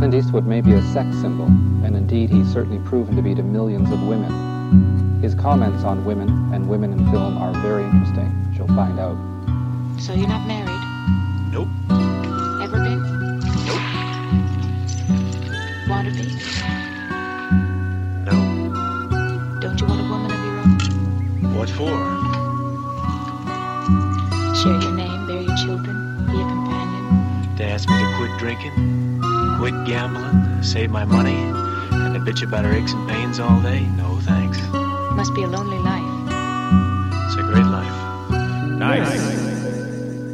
Clint Eastwood may be a sex symbol, and indeed he's certainly proven to be to millions of women. His comments on women and women in film are very interesting. You'll find out. So you're not married? Nope. Ever been? Nope. Want to be? No. Don't you want a woman of your own? What for? Share your name, bear your children, be a companion. To ask me to quit drinking, quit gambling, save my money, and to bitch about her aches and pains all day? No, thanks. Must be a lonely life. It's a great life. Nice.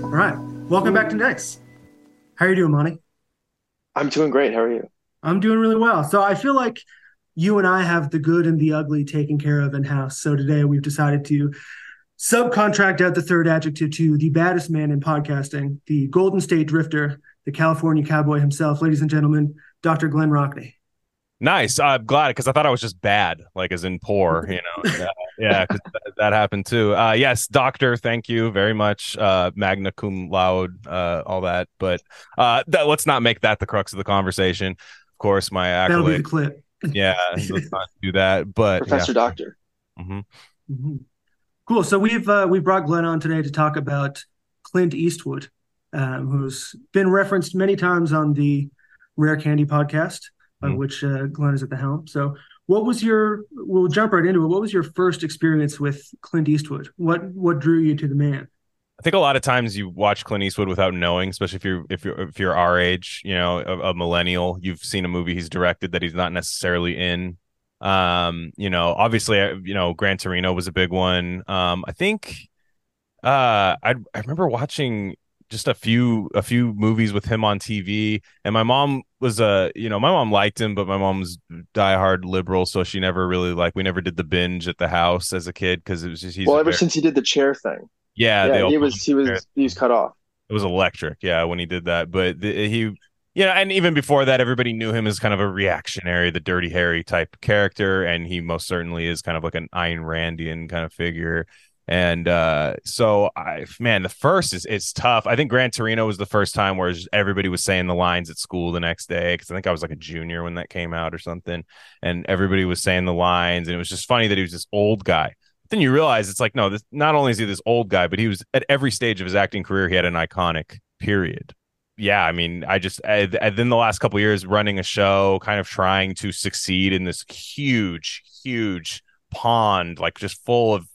All right. Welcome back to Next. How are you doing, Monty? I'm doing great. How are you? I'm doing really well. So I feel like you and I have the good and the ugly taken care of in house. So today we've decided to subcontract out the third adjective to the baddest man in podcasting, the Golden State Drifter, the California Cowboy himself, ladies and gentlemen, Dr. Glen Rockney. Nice. I'm glad because I thought I was just bad, like as in poor, you know. yeah, yeah 'cause th- that happened too. Uh, yes, doctor. Thank you very much. Uh, magna cum laude, uh, all that. But uh, that, let's not make that the crux of the conversation. Of course, my That'll be the clip. Yeah, let's not do that. But Professor Doctor. yeah. Mhm. Mhm. Cool. So we've uh, we brought Glen on today to talk about Clint Eastwood, um, who's been referenced many times on the Rare Candy podcast, of Mhm. which uh, Glen is at the helm. So, what was your? We'll jump right into it. What was your first experience with Clint Eastwood? What what drew you to the man? I think a lot of times you watch Clint Eastwood without knowing, especially if you're if you're if you're our age, you know, a, a millennial. You've seen a movie he's directed that he's not necessarily in. Um, you know, obviously, uh, you know, Gran Torino was a big one. Um, I think, uh, I I remember watching just a few a few movies with him on TV, and my mom was a you know my mom liked him, but my mom's diehard liberal, so she never really like we never did the binge at the house as a kid because it was just he's well, ever very- since he did the chair thing, yeah, yeah, he was he was he was cut off. it was electric yeah when he did that but the, he you know and even before that everybody knew him as kind of a reactionary the dirty harry type character and he most certainly is kind of like an Ayn randian kind of figure and uh so i man the first is it's tough. I think gran torino was the first time where everybody was saying the lines at school the next day because i think i was like a junior when that came out or something. And everybody was saying the lines and it was just funny that he was this old guy. Then you realize it's like no this not only is he this old guy but he was at every stage of his acting career he had an iconic period. Yeah i mean i just and then the last couple years running a show kind of trying to succeed in this huge huge pond like just full of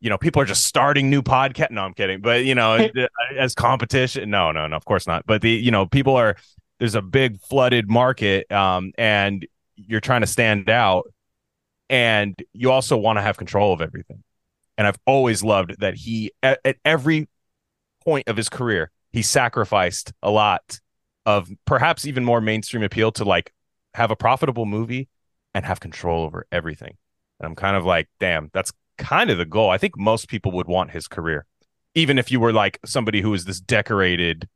you know people are just starting new podcast no i'm kidding but you know as competition no no no of course not but the you know people are there's a big flooded market um and you're trying to stand out and you also want to have control of everything. And I've always loved that he at, at every point of his career he sacrificed a lot of perhaps even more mainstream appeal to like have a profitable movie and have control over everything. And I'm kind of like, damn, that's kind of the goal. I think most people would want his career, even if you were like somebody who is this decorated,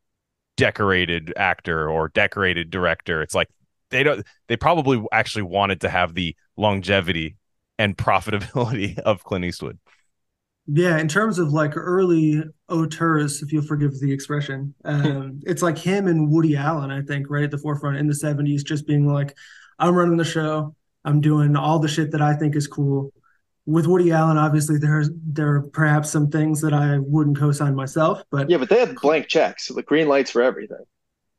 decorated actor or decorated director. It's like they don't. They probably actually wanted to have the longevity and profitability of Clint Eastwood. Yeah, in terms of like early auteurs, if you'll forgive the expression, um, it's like him and Woody Allen, I think, right at the forefront in the 70s, just being like, I'm running the show, I'm doing all the shit that I think is cool. With Woody Allen, obviously, there's there are perhaps some things that I wouldn't co-sign myself, but Yeah, but they had blank checks, the green lights for everything.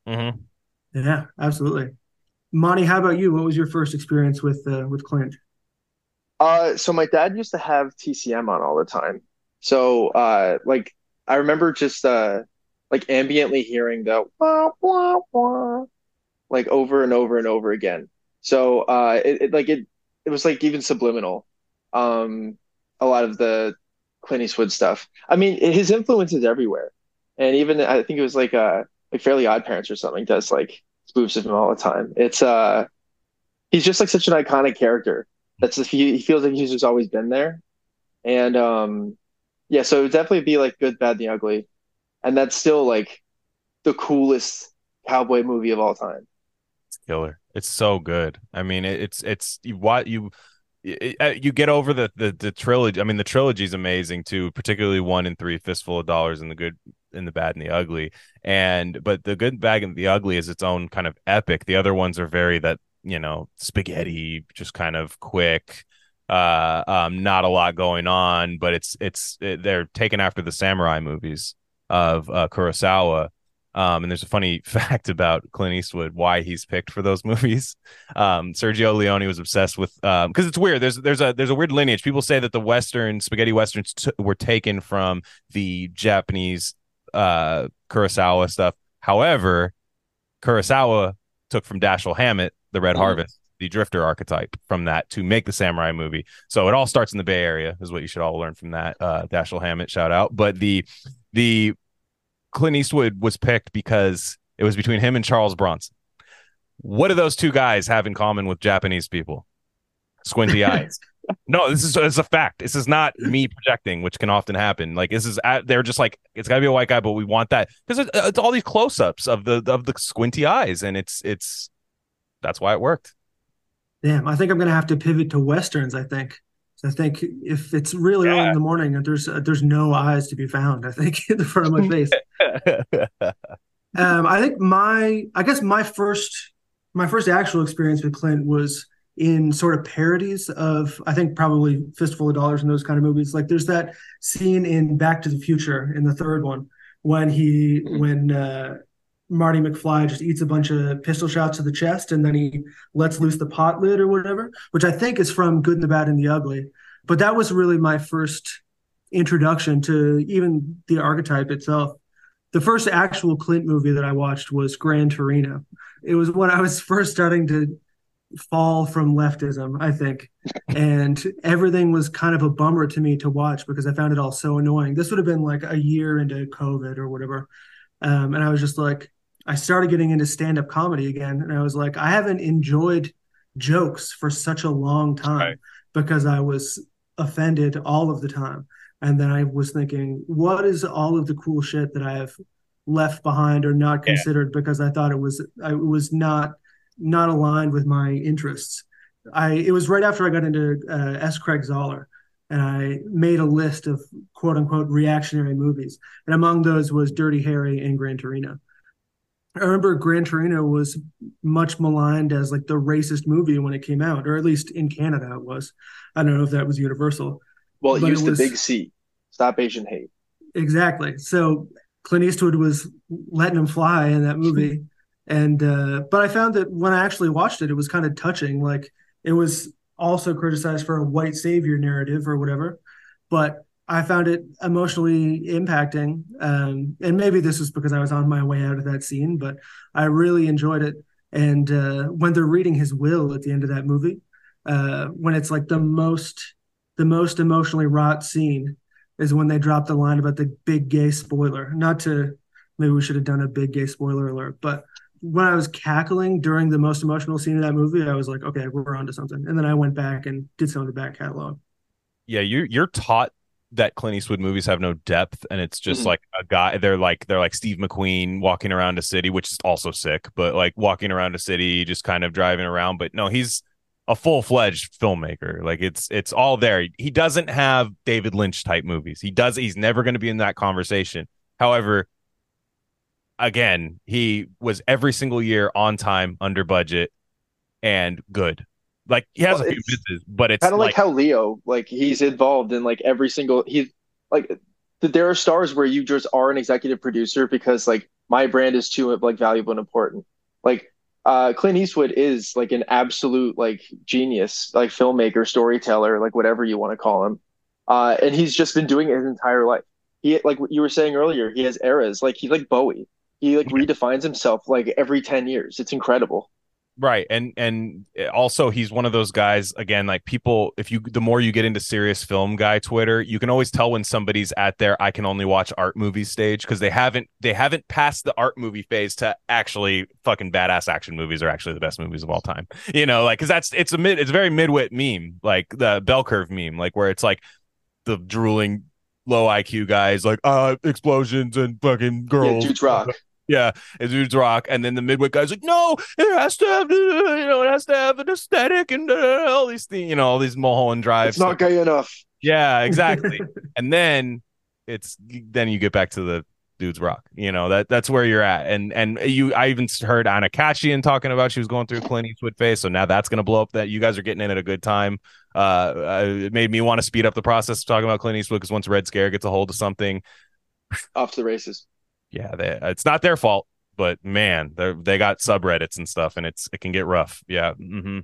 Mm-hmm. yeah, absolutely. Monty, how about you? What was your first experience with uh, with Clint? Uh, so my dad used to have TCM on all the time. So, uh, like I remember just uh, like ambiently hearing the wah wah wah, like over and over and over again. So, uh, it, it like it it was like even subliminal. Um, a lot of the Clint Eastwood stuff. I mean, his influence is everywhere, and even I think it was like uh like Fairly Odd Parents or something does like spoofs of him all the time. It's uh, he's just like such an iconic character that's just, he, feels like he's just always been there and um yeah so it would definitely be like good bad the ugly and that's still like the coolest cowboy movie of all time It's killer. It's so good. I mean, it, it's it's what you uh, you get over the, the the trilogy. I mean, the trilogy is amazing too, particularly one and three, Fistful of Dollars and the Good and the bad and the ugly. And but the good, bad, and the ugly is its own kind of epic. The other ones are very that you know spaghetti, just kind of quick. Uh, um, not a lot going on, but it's it's it, they're taken after the samurai movies of uh, Kurosawa. Um, and there's a funny fact about Clint Eastwood why he's picked for those movies. Um, Sergio Leone was obsessed with because um, it's weird. There's there's a there's a weird lineage. People say that the Western spaghetti westerns t- were taken from the Japanese uh, Kurosawa stuff. However, Kurosawa took from Dashiell Hammett, the Red mm-hmm. Harvest, the drifter archetype from that to make the samurai movie. So it all starts in the Bay Area, is what you should all learn from that. Uh, Dashiell Hammett, shout out. But the the Clint Eastwood was picked because it was between him and Charles Bronson. What do those two guys have in common with Japanese people? Squinty eyes. no, this is it's a fact. This is not me projecting, which can often happen. Like this is they're just like it's got to be a white guy, but we want that because it's, it's all these close-ups of the of the squinty eyes, and it's it's that's why it worked. Damn, I think I'm gonna have to pivot to westerns. I think. I think if it's really yeah. early in the morning there's uh, there's no eyes to be found, I think in the front of my face. um, I think my I guess my first my first actual experience with Clint was in sort of parodies of I think probably Fistful of Dollars and those kind of movies. Like there's that scene in Back to the Future in the third one when he mm-hmm. when uh, Marty McFly just eats a bunch of pistol shots to the chest and then he lets loose the pot lid or whatever, which I think is from Good and the Bad and the Ugly. But that was really my first introduction to even the archetype itself. The first actual Clint movie that I watched was Gran Torino. It was when I was first starting to fall from leftism, I think. And everything was kind of a bummer to me to watch because I found it all so annoying. This would have been like a year into COVID or whatever. Um, and I was just like, I started getting into stand up comedy again. And I was like, I haven't enjoyed jokes for such a long time right. because I was offended all of the time. And then I was thinking, what is all of the cool shit that I have left behind or not considered yeah. because I thought it was I was not not aligned with my interests. I it was right after I got into uh, S. Craig Zahler, and I made a list of quote unquote reactionary movies, and among those was Dirty Harry and Gran Torino. I remember Gran Torino was much maligned as like the racist movie when it came out, or at least in Canada it was. I don't know if that was universal. Well, it used it was, the big C. Stop Asian hate. Exactly. So Clint Eastwood was letting him fly in that movie. And uh, but I found that when I actually watched it, it was kind of touching. Like it was also criticized for a white savior narrative or whatever, but I found it emotionally impacting. Um, and maybe this was because I was on my way out of that scene, but I really enjoyed it. And uh, when they're reading his will at the end of that movie, uh, when it's like the most the most emotionally wrought scene is when they drop the line about the big gay spoiler. Not to maybe we should have done a big gay spoiler alert, but when I was cackling during the most emotional scene of that movie, I was like, okay, we're on to something. And then I went back and did some of the back catalog. Yeah, you you're taught that Clint Eastwood movies have no depth and it's just mm-hmm. like a guy they're like they're like Steve McQueen walking around a city which is also sick but like walking around a city just kind of driving around but no he's a full-fledged filmmaker like it's it's all there. He doesn't have David Lynch type movies. He does he's never going to be in that conversation. However again he was every single year on time under budget and good like he has well, a few misses, but it's kind of like, like, how Leo, like he's involved in like every single. He's like there are stars where you just are an executive producer because like my brand is too like valuable and important. Like uh, Clint Eastwood is like an absolute like genius, like filmmaker, storyteller, like whatever you want to call him. Uh, and he's just been doing it his entire life. He like what you were saying earlier, he has eras. Like he's like Bowie. He like redefines himself like every 10 years. It's incredible right and and also he's one of those guys again like people if you the more you get into serious film guy twitter you can always tell when somebody's at their i can only watch art movie stage because they haven't they haven't passed the art movie phase to actually fucking badass action movies are actually the best movies of all time. You know like because that's it's a mid it's a very midwit meme like the bell curve meme like where it's like the drooling low iq guys like uh explosions and fucking girls. Yeah, dudes rock yeah, it dudes rock, and then the midwit guy's like, no, it has to have, you know, it has to have an aesthetic and uh, all these things, you know, all these Mulholland drives. It's not gay enough. Yeah, exactly. and then it's then you get back to the dudes rock. You know that that's where you're at. And and you, I even heard Anna Khachiyan talking about she was going through Clint Eastwood phase. So now that's gonna blow up. That you guys are getting in at a good time. Uh, uh it made me want to speed up the process of talking about Clint Eastwood because once Red Scare gets a hold of something, Off to the races. Yeah, they, it's not their fault. But man, they they got subreddits and stuff, and it's it can get rough. Yeah, hmm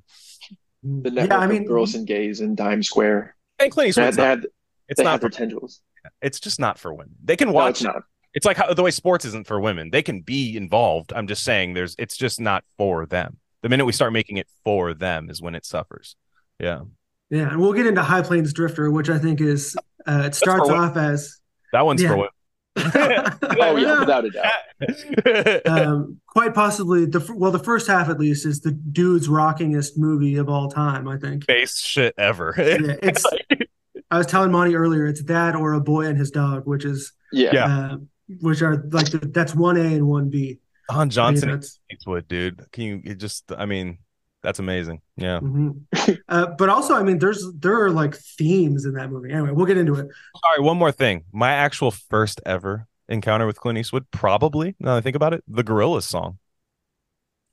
The network yeah, I mean, of girls and gays in Dime Square. and Clint They had, they not, had, it's they not for, their tendrils. it's just not for women. They can No, watch it's not. it's like how the way sports isn't for women. They can be involved. I'm just saying there's it's just not for them. The minute we start making it for them is when it suffers. Yeah. Yeah, and we'll get into High Plains Drifter, which I think is uh, it starts off as That one's Yeah. for women. Oh yeah, without a doubt. um, quite possibly the well, the first half at least is the dude's rockingest movie of all time. I think. Base shit ever. Yeah, it's. I was telling Monty earlier, it's that or a boy and his dog, which is, Yeah. Yeah. uh, which are like the, that's one A and one B. Don Johnson I mean, Eastwood, dude. Can you just I mean, that's amazing. Yeah. mhm. uh, but also, I mean, there's there are like themes in that movie. Anyway, we'll get into it. Sorry, one more thing. My actual first ever encounter with Clint Eastwood, probably, now that I think about it, the Gorillaz song.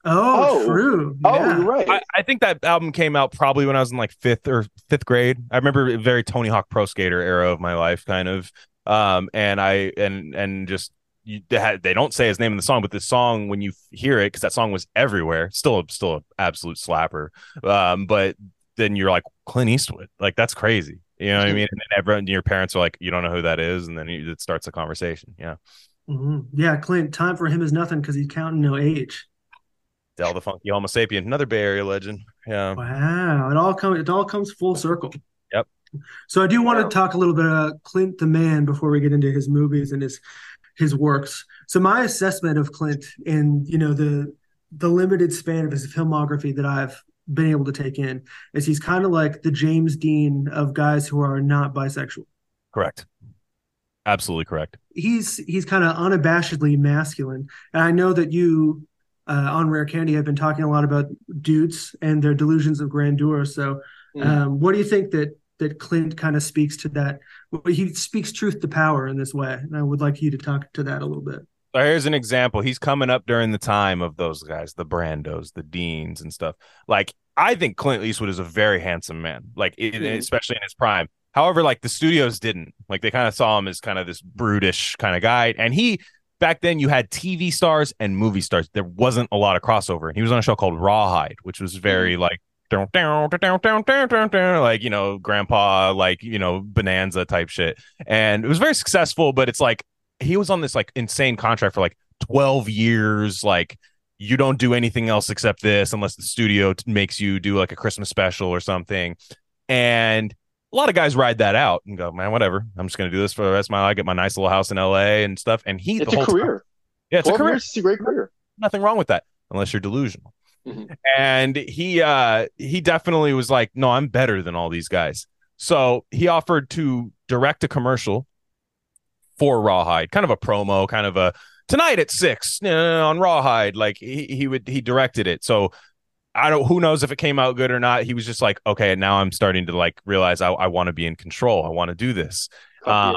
Oh, Oh. true. Oh, yeah. you're right. I, I think that album came out probably when I was in like fifth or fifth grade. I remember a very Tony Hawk Pro Skater era of my life, kind of. Um, and I and and just you, they, don't say his name in the song, but the song when you hear it, because that song was everywhere, still a, still an absolute slapper. Um, but then you're like Clint Eastwood, like that's crazy. You know what I mean? And then everyone, your parents are like, you don't know who that is, and then you, it starts a conversation. Yeah, Mhm. Yeah, Clint. Time for him is nothing because he's counting no age. Del the Funky Homo Sapien, another Bay Area legend. Yeah, Wow, it all comes it all comes full circle. Yep. So I do want to talk a little bit about Clint the man before we get into his movies and his his works. So my assessment of Clint in you know the the limited span of his filmography that I've been able to take in is he's kind of like the James Dean of guys who are not bisexual. correct. Absolutely correct. He's he's kind of unabashedly masculine, and I know that you uh, on Rare Candy have been talking a lot about dudes and their delusions of grandeur. So Mm. um, what do you think that that Clint kind of speaks to that? He speaks truth to power in this way, and I would like you to talk to that a little bit. So here's an example. He's coming up during the time of those guys, the Brandos, the Deans, and stuff. Like I think Clint Eastwood is a very handsome man, like it, Mhm. especially in his prime. However, like the studios didn't like they kind of saw him as kind of this brutish kind of guy, and he back then you had TV stars and movie stars. There wasn't a lot of crossover, and he was on a show called Rawhide, which was very like. Down, down, down, down, down, down, down, like you know, grandpa, like you know, bonanza type shit, and it was very successful. But it's like he was on this like insane contract for like 12 years like you don't do anything else except this unless the studio t- makes you do like a christmas special or something and a lot of guys ride that out and go man whatever i'm just going to do this for the rest of my life I get my nice little house in la and stuff and he It's the a whole time- career. yeah it's a career It's a great career. nothing wrong with that unless you're delusional Mhm. and he uh he definitely was like no i'm better than all these guys. So he offered to direct a commercial for rawhide kind of a promo kind of a tonight at six uh, on rawhide like he, he would he directed it. So i don't who knows if it came out good or not. He was just like okay now i'm starting to like realize i, I want to be in control. I want to do this. Um.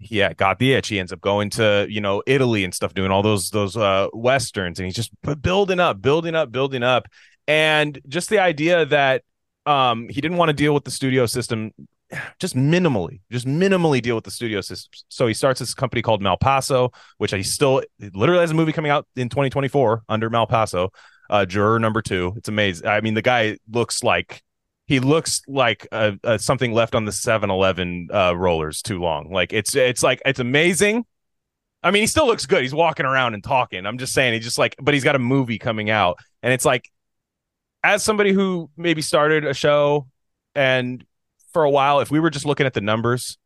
Yeah, got the itch. He ends up going to you know Italy and stuff, doing all those those uh westerns, and he's just building up, building up, building up, and just the idea that um he didn't want to deal with the studio system, just minimally, just minimally deal with the studio system. So he starts this company called Malpaso, which he still literally has a movie coming out in 2024 under Malpaso, uh, Juror Number Two. It's amazing. I mean, the guy looks like he looks like something left on the 7-Eleven uh, rollers too long. Like it's it's like it's amazing. I mean, he still looks good. He's walking around and talking. I'm just saying, he just like, but he's got a movie coming out, and it's like, as somebody who maybe started a show, and for a while, if we were just looking at the numbers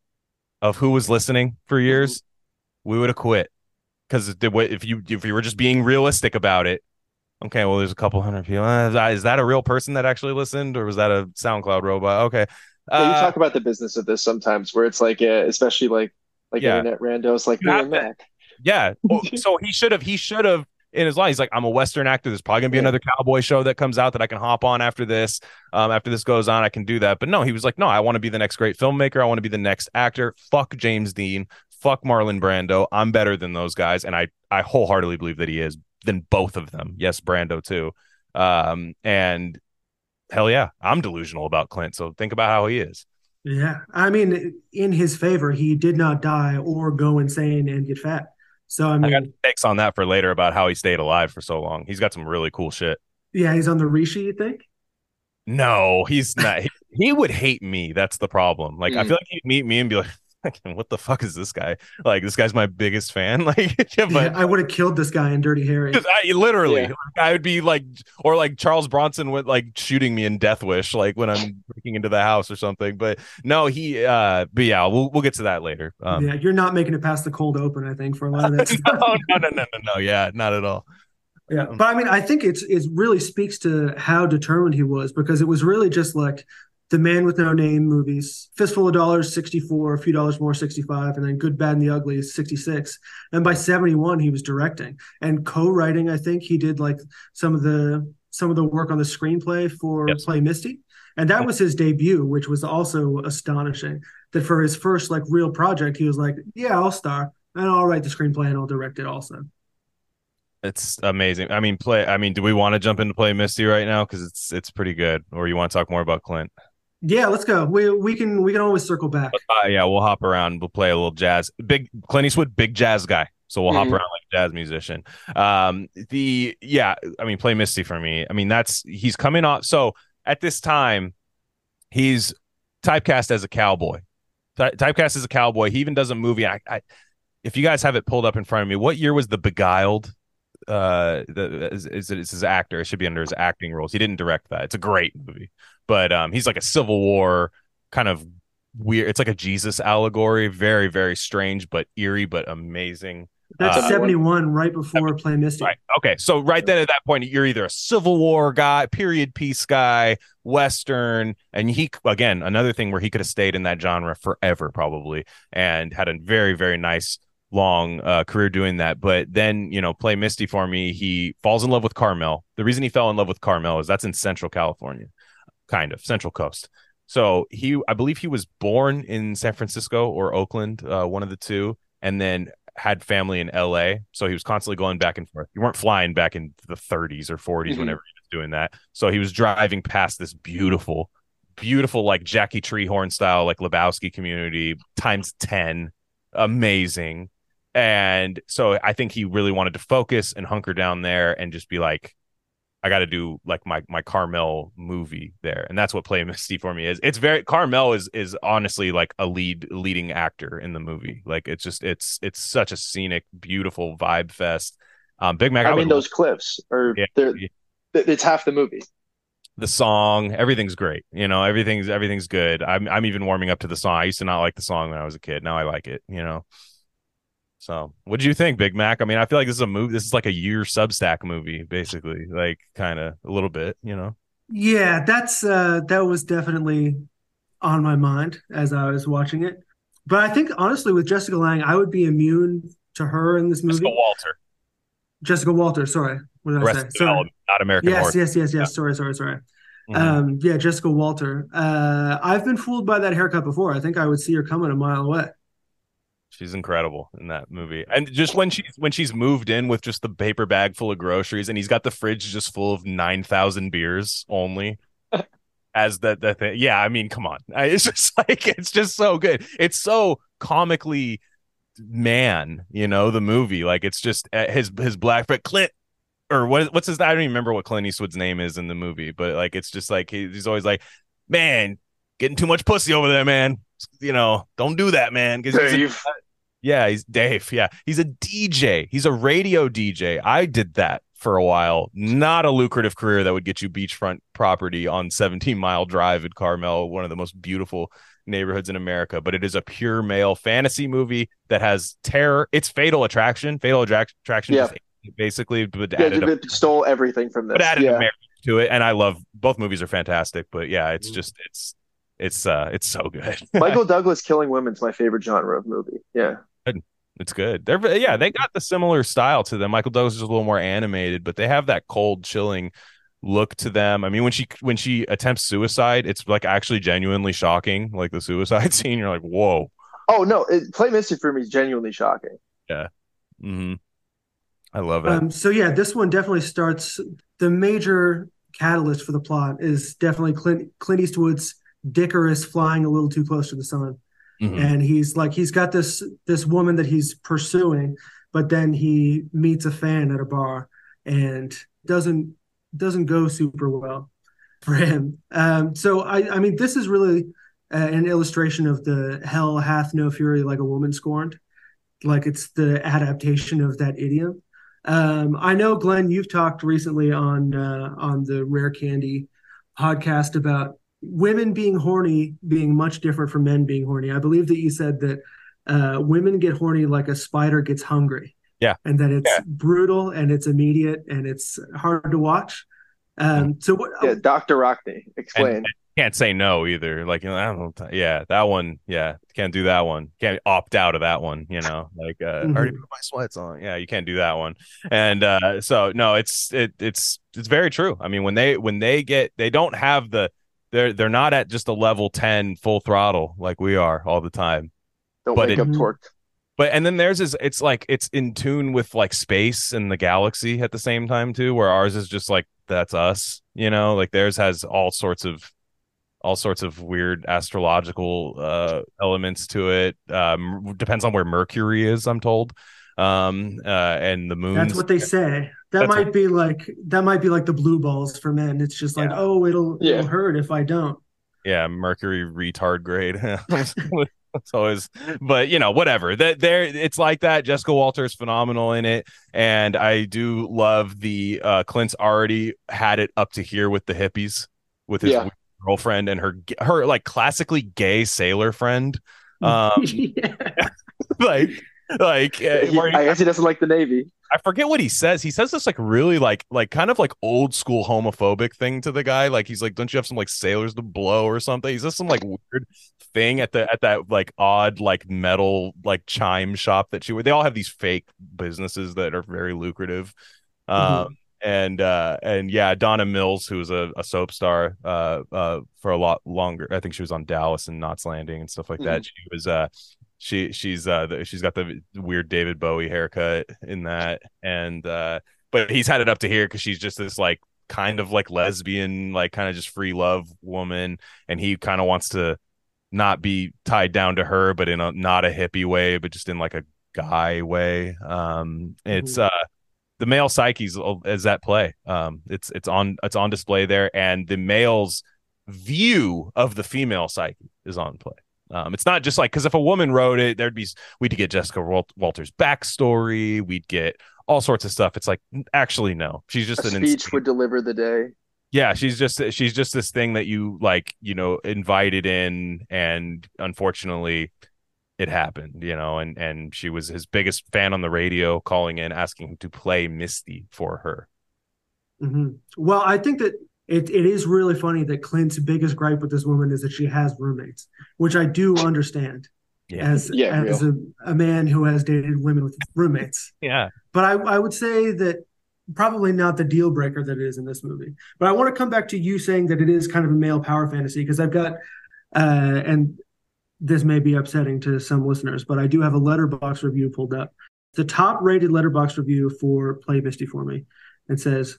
of who was listening for years, we would have quit because if you if you were just being realistic about it, Okay, well, there's a couple hundred people. Uh, is, that, a real person that actually listened, or was that a SoundCloud robot? Okay, Uh, talk about the business of this sometimes, where it's like, uh, especially like like Yeah. internet randos, like and Mac. yeah. So he should have. He should have in his life. He's like, I'm a Western actor. There's probably gonna be Yeah. another cowboy show that comes out that I can hop on after this. Um, after this goes on, I can do that. But no, he was like, no, I want to be the next great filmmaker. I want to be the next actor. Fuck James Dean. fuck Marlon Brando. I'm better than those guys, and I I wholeheartedly believe that he is than both of them. Yes, Brando too. Um, and hell yeah, I'm delusional about Clint. So think about how he is. Yeah, I mean, in his favor, he did not die or go insane and get fat. So I I mean, got takes on that for later about how he stayed alive for so long. He's got some really cool shit. yeah, he's on the Rishi. You think? No, he's not. he, he would hate me. That's the problem. Like, I Mm. feel like he'd meet me and be like, "What the fuck is this guy? Like, this guy's my biggest fan." Like, yeah, Yeah, I would have killed this guy in Dirty Harry. Because I literally, Yeah. like, I would be like, or like Charles Bronson with like shooting me in Death Wish, like when I'm breaking into the house or something. But no, he, uh, but yeah, we'll we'll get to that later. Um, yeah, you're not making it past the cold open. I think for a lot of that. no, stuff. no, no, no, no, no, yeah, not at all. Yeah, but I mean, I think it's it really speaks to how determined he was because it was really just like the Man with No Name movies, Fistful of Dollars, sixty four, a few dollars more, sixty five, and then Good, Bad, and the Ugly, sixty six. And by seventy one, he was directing and co-writing. I think he did like some of the some of the work on the screenplay for Yes. Play Misty, and that was his debut, which was also astonishing. That for his first like real project, he was like, "Yeah, I'll star." And I'll write the screenplay and I'll direct it also. It's amazing. I mean, play. I mean, do we want to jump into play Misty right now because it's it's pretty good, or you want to talk more about Clint? Yeah, let's go. We we can we can always circle back. Uh, yeah, we'll hop around. We'll play a little jazz. Big Clint Eastwood, big jazz guy. So we'll hop Mhm. around like a jazz musician. Um, the yeah, I mean, play Misty for me. I mean, that's he's coming off. So at this time, he's typecast as a cowboy. Ty- typecast as a cowboy. He even does a movie. I, I, if you guys have it pulled up in front of me, what year was the Beguiled? Uh, the, is, is it is his actor? It should be under his acting roles. He didn't direct that. It's a great movie, but um, he's like a Civil War kind of weird. It's like a Jesus allegory. Very very strange, but eerie, but amazing. That's Uh, 71, right before Play Misty. Right. Okay. So right then at that point, you're either a Civil War guy, period piece guy, Western, and he again another thing where he could have stayed in that genre forever probably and had a very very nice long uh, career doing that. But then you know, play Misty for me. He falls in love with Carmel. The reason he fell in love with Carmel is that's in Central California, kind of Central Coast. So he, I believe he was born in San Francisco or Oakland, uh, one of the two, and then had family in LA. So he was constantly going back and forth. You weren't flying back in the 30s or 40s Mhm. whenever he was doing that. So he was driving past this beautiful, beautiful, like Jackie Treehorn style, like Lebowski community times 10. Amazing. And so I think he really wanted to focus and hunker down there and just be like, I got to do like my my Carmel movie there, and that's what Play Misty for me is. It's very Carmel is is honestly like a lead leading actor in the movie. Like it's just it's it's such a scenic, beautiful vibe fest. Um, Big Mac, I, I mean, those cliffs are Yeah. they're Yeah. it's half the movie. the song, everything's great. You know, everything's everything's good. I'm I'm even warming up to the song. I used to not like the song when I was a kid. Now I like it. You know. So, what do you think, Big Mac? I mean, I feel like this is a movie. This is like a year Substack movie, basically, like kind of a little bit. You know. Yeah, that's uh that was definitely on my mind as I was watching it. But I think honestly with Jessica Lange, I would be immune to her in this movie. Jessica Walter, Jessica Walter, sorry. What did I say? Sorry. Not American Yes, Horror. yes, yes, yes. Sorry, sorry, sorry. Mhm. Um, yeah, Jessica Walter. Uh, I've been fooled by that haircut before. I think I would see her coming a mile away. She's incredible in that movie. And just when she's when she's moved in with just the paper bag full of groceries and he's got the fridge just full of 9,000 beers only as the the thing. Yeah, I mean, come on. It's just like it's just so good. It's so comically man, you know, the movie. Like it's just uh, his his black but Clint or what what's his I don't even remember what Clint Eastwood's name is in the movie, but like it's just like he- he's always like, "Man, getting too much pussy over there, man." You know, don't do that, man. 'Cause he's a- Dave. Yeah, he's Dave. Yeah, he's a DJ. He's a radio DJ. I did that for a while. Not a lucrative career that would get you beachfront property on 17 Mile Drive in Carmel, one of the most beautiful neighborhoods in America. But it is a pure male fantasy movie that has terror. It's Fatal Attraction. Fatal Attraction, Yeah. basically, but Yeah, added, a, it stole everything from this. but added yeah. marriage to it. And I love both movies are fantastic. But yeah, it's Mm. just it's it's uh it's so good. Michael Douglas killing women's my favorite genre of movie. Yeah. It's good. They're yeah, they got the similar style to them. Michael Douglas is a little more animated, but they have that cold, chilling look to them. I mean, when she when she attempts suicide, it's like actually genuinely shocking. Like the suicide scene, you're like, whoa, Oh no, it, Play Misty for me is genuinely shocking. Yeah. hmm I love it. Um, so yeah, this one definitely starts the major catalyst for the plot is definitely Clint Clint Eastwood's Dickerous flying a little too close to the sun. Mhm. And he's like he's got this this woman that he's pursuing, but then he meets a fan at a bar and doesn't doesn't go super well for him. Um, so I I mean this is really uh, an illustration of the hell hath no fury like a woman scorned. Like it's the adaptation of that idiom. Um, I know, Glen, you've talked recently on uh, on the Rare Candy podcast about women being horny being much different from men being horny. I believe that you said that uh, women get horny like a spider gets hungry. Yeah. and that it's Yeah. brutal and it's immediate and it's hard to watch. Um, so what? Yeah, Doctor Rockney, explain. And- Can't say no either. Like you know, I don't. Yeah, that one. Yeah, can't do that one. Can't opt out of that one. You know, like uh, Mhm. already put my sweats on. Yeah, you can't do that one. And uh, so no, it's it it's it's very true. I mean, when they when they get they don't have the they're they're not at just a level ten full throttle like we are all the time. Don't but wake it- up torqued. But and then theirs is it's like it's in tune with like space and the galaxy at the same time too, where ours is just like that's us, you know, like theirs has all sorts of all sorts of weird astrological uh elements to it. Um depends on where Mercury is, I'm told. Um uh and the moon. That's what they say. That That's might what- be like that might be like the blue balls for men. It's just like, Yeah. oh, it'll Yeah. it'll hurt if I don't. yeah mercury retard grade it's always but you know whatever that there it's like that jessica walter is phenomenal in it and i do love the uh clint's already had it up to here with the hippies with his Yeah. girlfriend and her her like classically gay sailor friend um yeah. like like uh, He- I guess he doesn't like the Navy. I forget what he says. He says this like really like like kind of like old school homophobic thing to the guy. Like he's like, "Don't you have some like sailors to blow or something?" He says some like weird thing at the at that like odd like metal like chime shop that she would. They all have these fake businesses that are very lucrative. Um and uh and yeah, Donna Mills, who was a, a soap star uh uh for a lot longer. I think she was on Dallas and Knots Landing and stuff like that. She was uh she she's uh the, she's got the weird David Bowie haircut in that. And uh but he's had it up to here because she's just this like kind of like lesbian like kind of just free love woman. And he kind of wants to not be tied down to her but in a not a hippie way but just in like a guy way. Um it's uh the male psyche is, is at play. Um it's it's on it's on display there. And the male's view of the female psyche is on play um, it's not just like because if a woman wrote it, there'd be we'd get Jessica Wal- Walter's backstory, we'd get all sorts of stuff. It's like actually no, she's just A an speech insane- would deliver the day. yeah, she's just she's just this thing that you like, you know, invited in, and unfortunately, it happened, you know, and and she was his biggest fan on the radio, calling in asking him to play Misty for her. hmm Well, I think that it, it is really funny that Clint's biggest gripe with this woman is that she has roommates, which I do understand Yeah. as Yeah, as a, a man who has dated women with roommates. Yeah, But I, I would say that probably not the deal breaker that it is in this movie. But I want to come back to you saying that it is kind of a male power fantasy because I've got, uh, and this may be upsetting to some listeners, but I do have a Letterboxd review pulled up. The top rated Letterboxd review for Play Misty for me. It says,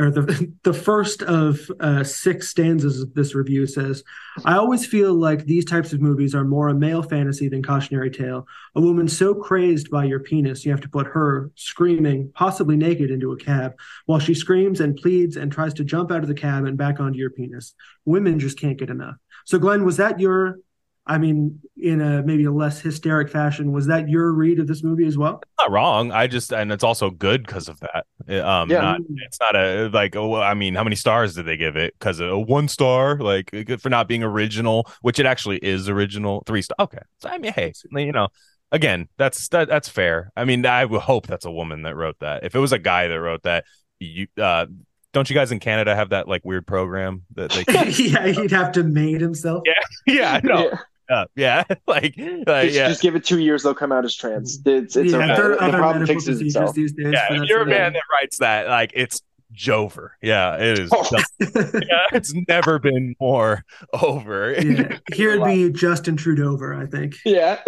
or the the first of uh, six stanzas of this review says, "I always feel like these types of movies are more a male fantasy than cautionary tale. A woman so crazed by your penis, you have to put her screaming, possibly naked, into a cab while she screams and pleads and tries to jump out of the cab and back onto your penis. Women just can't get enough." So, Glen, was that your? I mean, in a maybe a less hysteric fashion, was that your read of this movie as well? not wrong. I just and it's also good because of that. Um, Yeah. not, it's not a like. Oh, I mean, how many stars did they give it? Because a one star, like good for not being original, which it actually is original. Three star. Okay, so I mean, hey, you know, again, that's that, that's fair. I mean, I would hope that's a woman that wrote that. If it was a guy that wrote that, you uh, don't you guys in Canada have that like weird program that they? yeah, he'd have to mate himself. Yeah. yeah, I know. Yeah. Uh, yeah, like, like Just, yeah. just give it two years, they'll come out as trans. It's, it's yeah, okay. there are The other problem medical fixes itself. these days. yeah, if you're a sort of man that writes that, like it's Jover. Yeah, it is. Oh. yeah, it's never been more over. yeah. Here it'd be Justin Trudeau, I think. Yeah.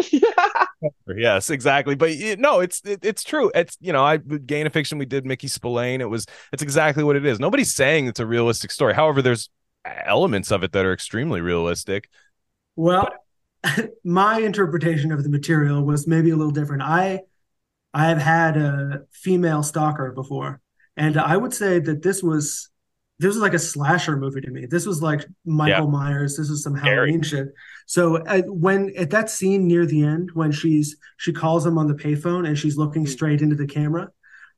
yes, exactly. But you no, it's it, it's true. It's you know, I Gain of Fiction we did Mickey Spillane. It was it's exactly what it is. Nobody's saying it's a realistic story. However, there's elements of it that are extremely realistic. Well, my interpretation of the material was maybe a little different. I I have had a female stalker before, and I would say that this was this was like a slasher movie to me. This was like Michael Myers. This was some. Halloween shit. So uh, when at that scene near the end, when she's she calls him on the payphone and she's looking Mm. straight into the camera,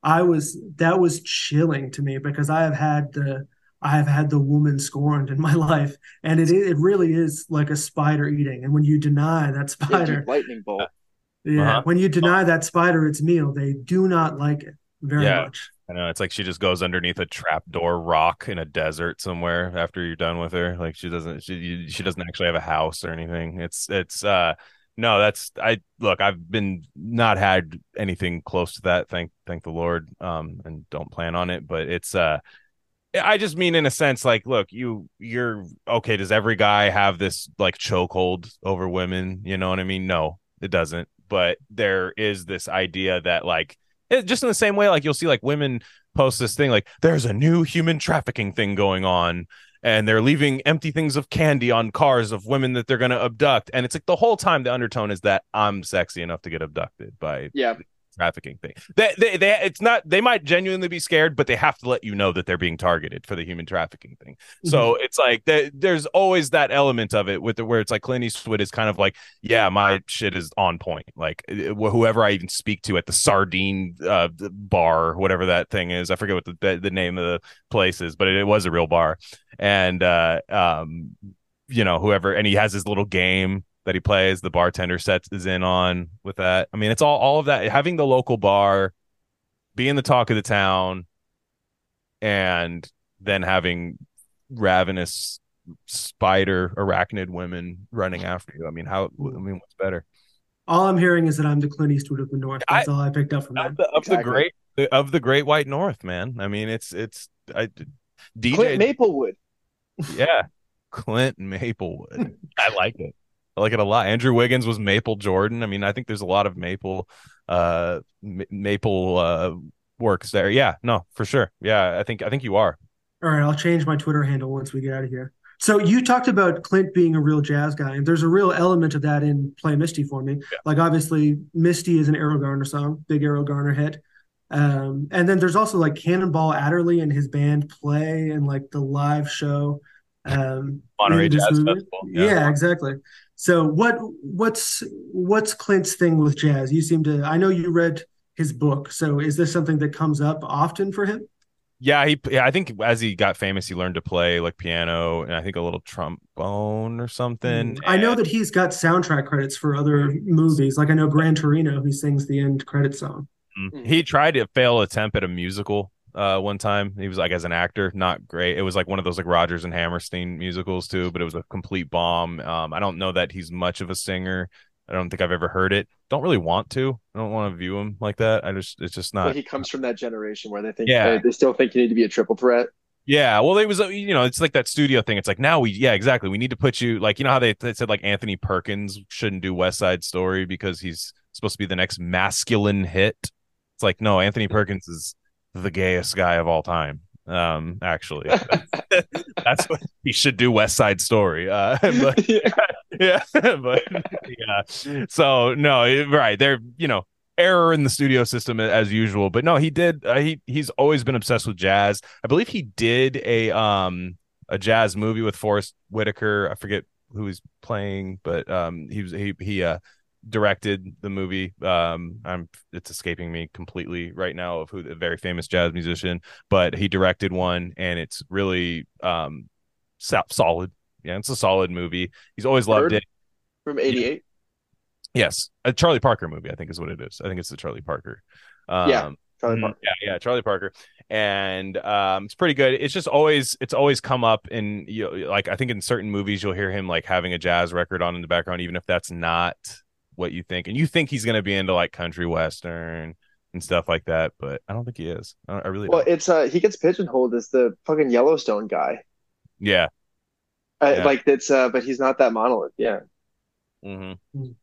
I was that was chilling to me because I have had the I have had the woman scorned in my life, and it it really is like a spider eating. And when you deny that spider, dude, lightning bolt. yeah, Uh-huh. when you deny that spider its meal, they do not like it very Yeah. much. I know it's like she just goes underneath a trapdoor rock in a desert somewhere after you're done with her. Like she doesn't she she doesn't actually have a house or anything. It's it's uh no, that's I look, I've been not had anything close to that, thank thank the Lord. Um and don't plan on it, but it's uh I just mean in a sense, like, look, you you're okay. Does every guy have this like chokehold over women? You know what I mean? No, it doesn't. But there is this idea that like just in the same way, like you'll see like women post this thing like there's a new human trafficking thing going on and they're leaving empty things of candy on cars of women that they're going to abduct and it's like the whole time the undertone is that i'm sexy enough to get abducted by Yeah. Trafficking thing. They, they, they, it's not. They might genuinely be scared, but they have to let you know that they're being targeted for the human trafficking thing. So it's like there- there's always that element of it with the where it's like Clint Eastwood is kind of like, yeah, my shit is on point. Like uh, whoever I even speak to at the sardine uh, bar, whatever that thing is, I forget what the the, the name of the place is, but it, it was a real bar, and uh, um, you know, whoever, and he has his little game that he plays. The bartender sets is in on with that. I mean, it's all all of that. Having the local bar, being the talk of the town, and then having ravenous spider arachnid women running after you. I mean, how? I mean, what's better? All I'm hearing is that I'm the Clint Eastwood of the North. That's I- all I picked up from that. Of the, of Exactly. the great of the Great White North, man. I mean, it's it's I DJ. Clint Maplewood. yeah, Clint Maplewood. I like it. I like it a lot. Andrew Wiggins was Maple Jordan. I mean, I think there's a lot of Maple, uh, M- Maple uh works there. Yeah, no, for sure. Yeah, I think I think you are. All right, I'll change my Twitter handle once we get out of here. So you talked about Clint being a real jazz guy, and there's a real element of that in "Play Misty" for me. Like obviously, "Misty" is an Erroll Garner song, big Erroll Garner hit. Um, and then there's also like Cannonball Adderley and his band play and like the live show. Um, Monterey Jazz. Festival. Yeah. exactly. So what what's what's Clint's thing with jazz? You seem to. I know you read his book. So is this something that comes up often for him? Yeah, he yeah, I think as he got famous, he learned to play like piano and I think a little trombone or something. Mm. I know that he's got soundtrack credits for other movies. Like I know Gran Torino, he sings the end credit song. Mhm. He tried to fail attempt at a musical uh one time. He was like as an actor, not great. It was like one of those like Rodgers and Hammerstein musicals too, but it was a complete bomb. Um I don't know that he's much of a singer. I don't think I've ever heard it. Don't really want to. I don't want to view him like that. I just it's just not But he comes from that generation where they think Yeah. they, still think you need to be a triple threat. Yeah, well, it was uh, you know it's like that studio thing. It's like now we yeah exactly we need to put you like you know how they, they said like Anthony Perkins shouldn't do West Side Story because he's supposed to be the next masculine hit. It's like no, Anthony Perkins is the gayest guy of all time. Um, actually, that's what he should do. West Side Story. Uh, but yeah, but yeah. So no, it- right there, you know, error in the studio system as usual. But no, he did. Uh, he he's always been obsessed with jazz. I believe he did a um a jazz movie with Forest Whitaker. I forget who he's playing, but um he was he he uh directed the movie um i'm it's escaping me completely right now of who the very famous jazz musician but he directed one and it's really um so- solid yeah it's a solid movie he's always loved it From 88. Yes, a Charlie Parker movie. I think is what it is. I think it's the Charlie Parker. Um, Yeah, Charlie mhm, Parker. Yeah, yeah, Charlie Parker, and um, it's pretty good. It's just always it's always come up in you know, like I think in certain movies you'll hear him like having a jazz record on in the background, even if that's not what you think, and you think he's gonna be into like country western, and stuff like that. But I don't think he is. I, I really Well, don't. it's uh he gets pigeonholed as the fucking Yellowstone guy. Yeah. Uh, Yeah. Like that's uh, but he's not that monolith. Yeah. hmm Mm.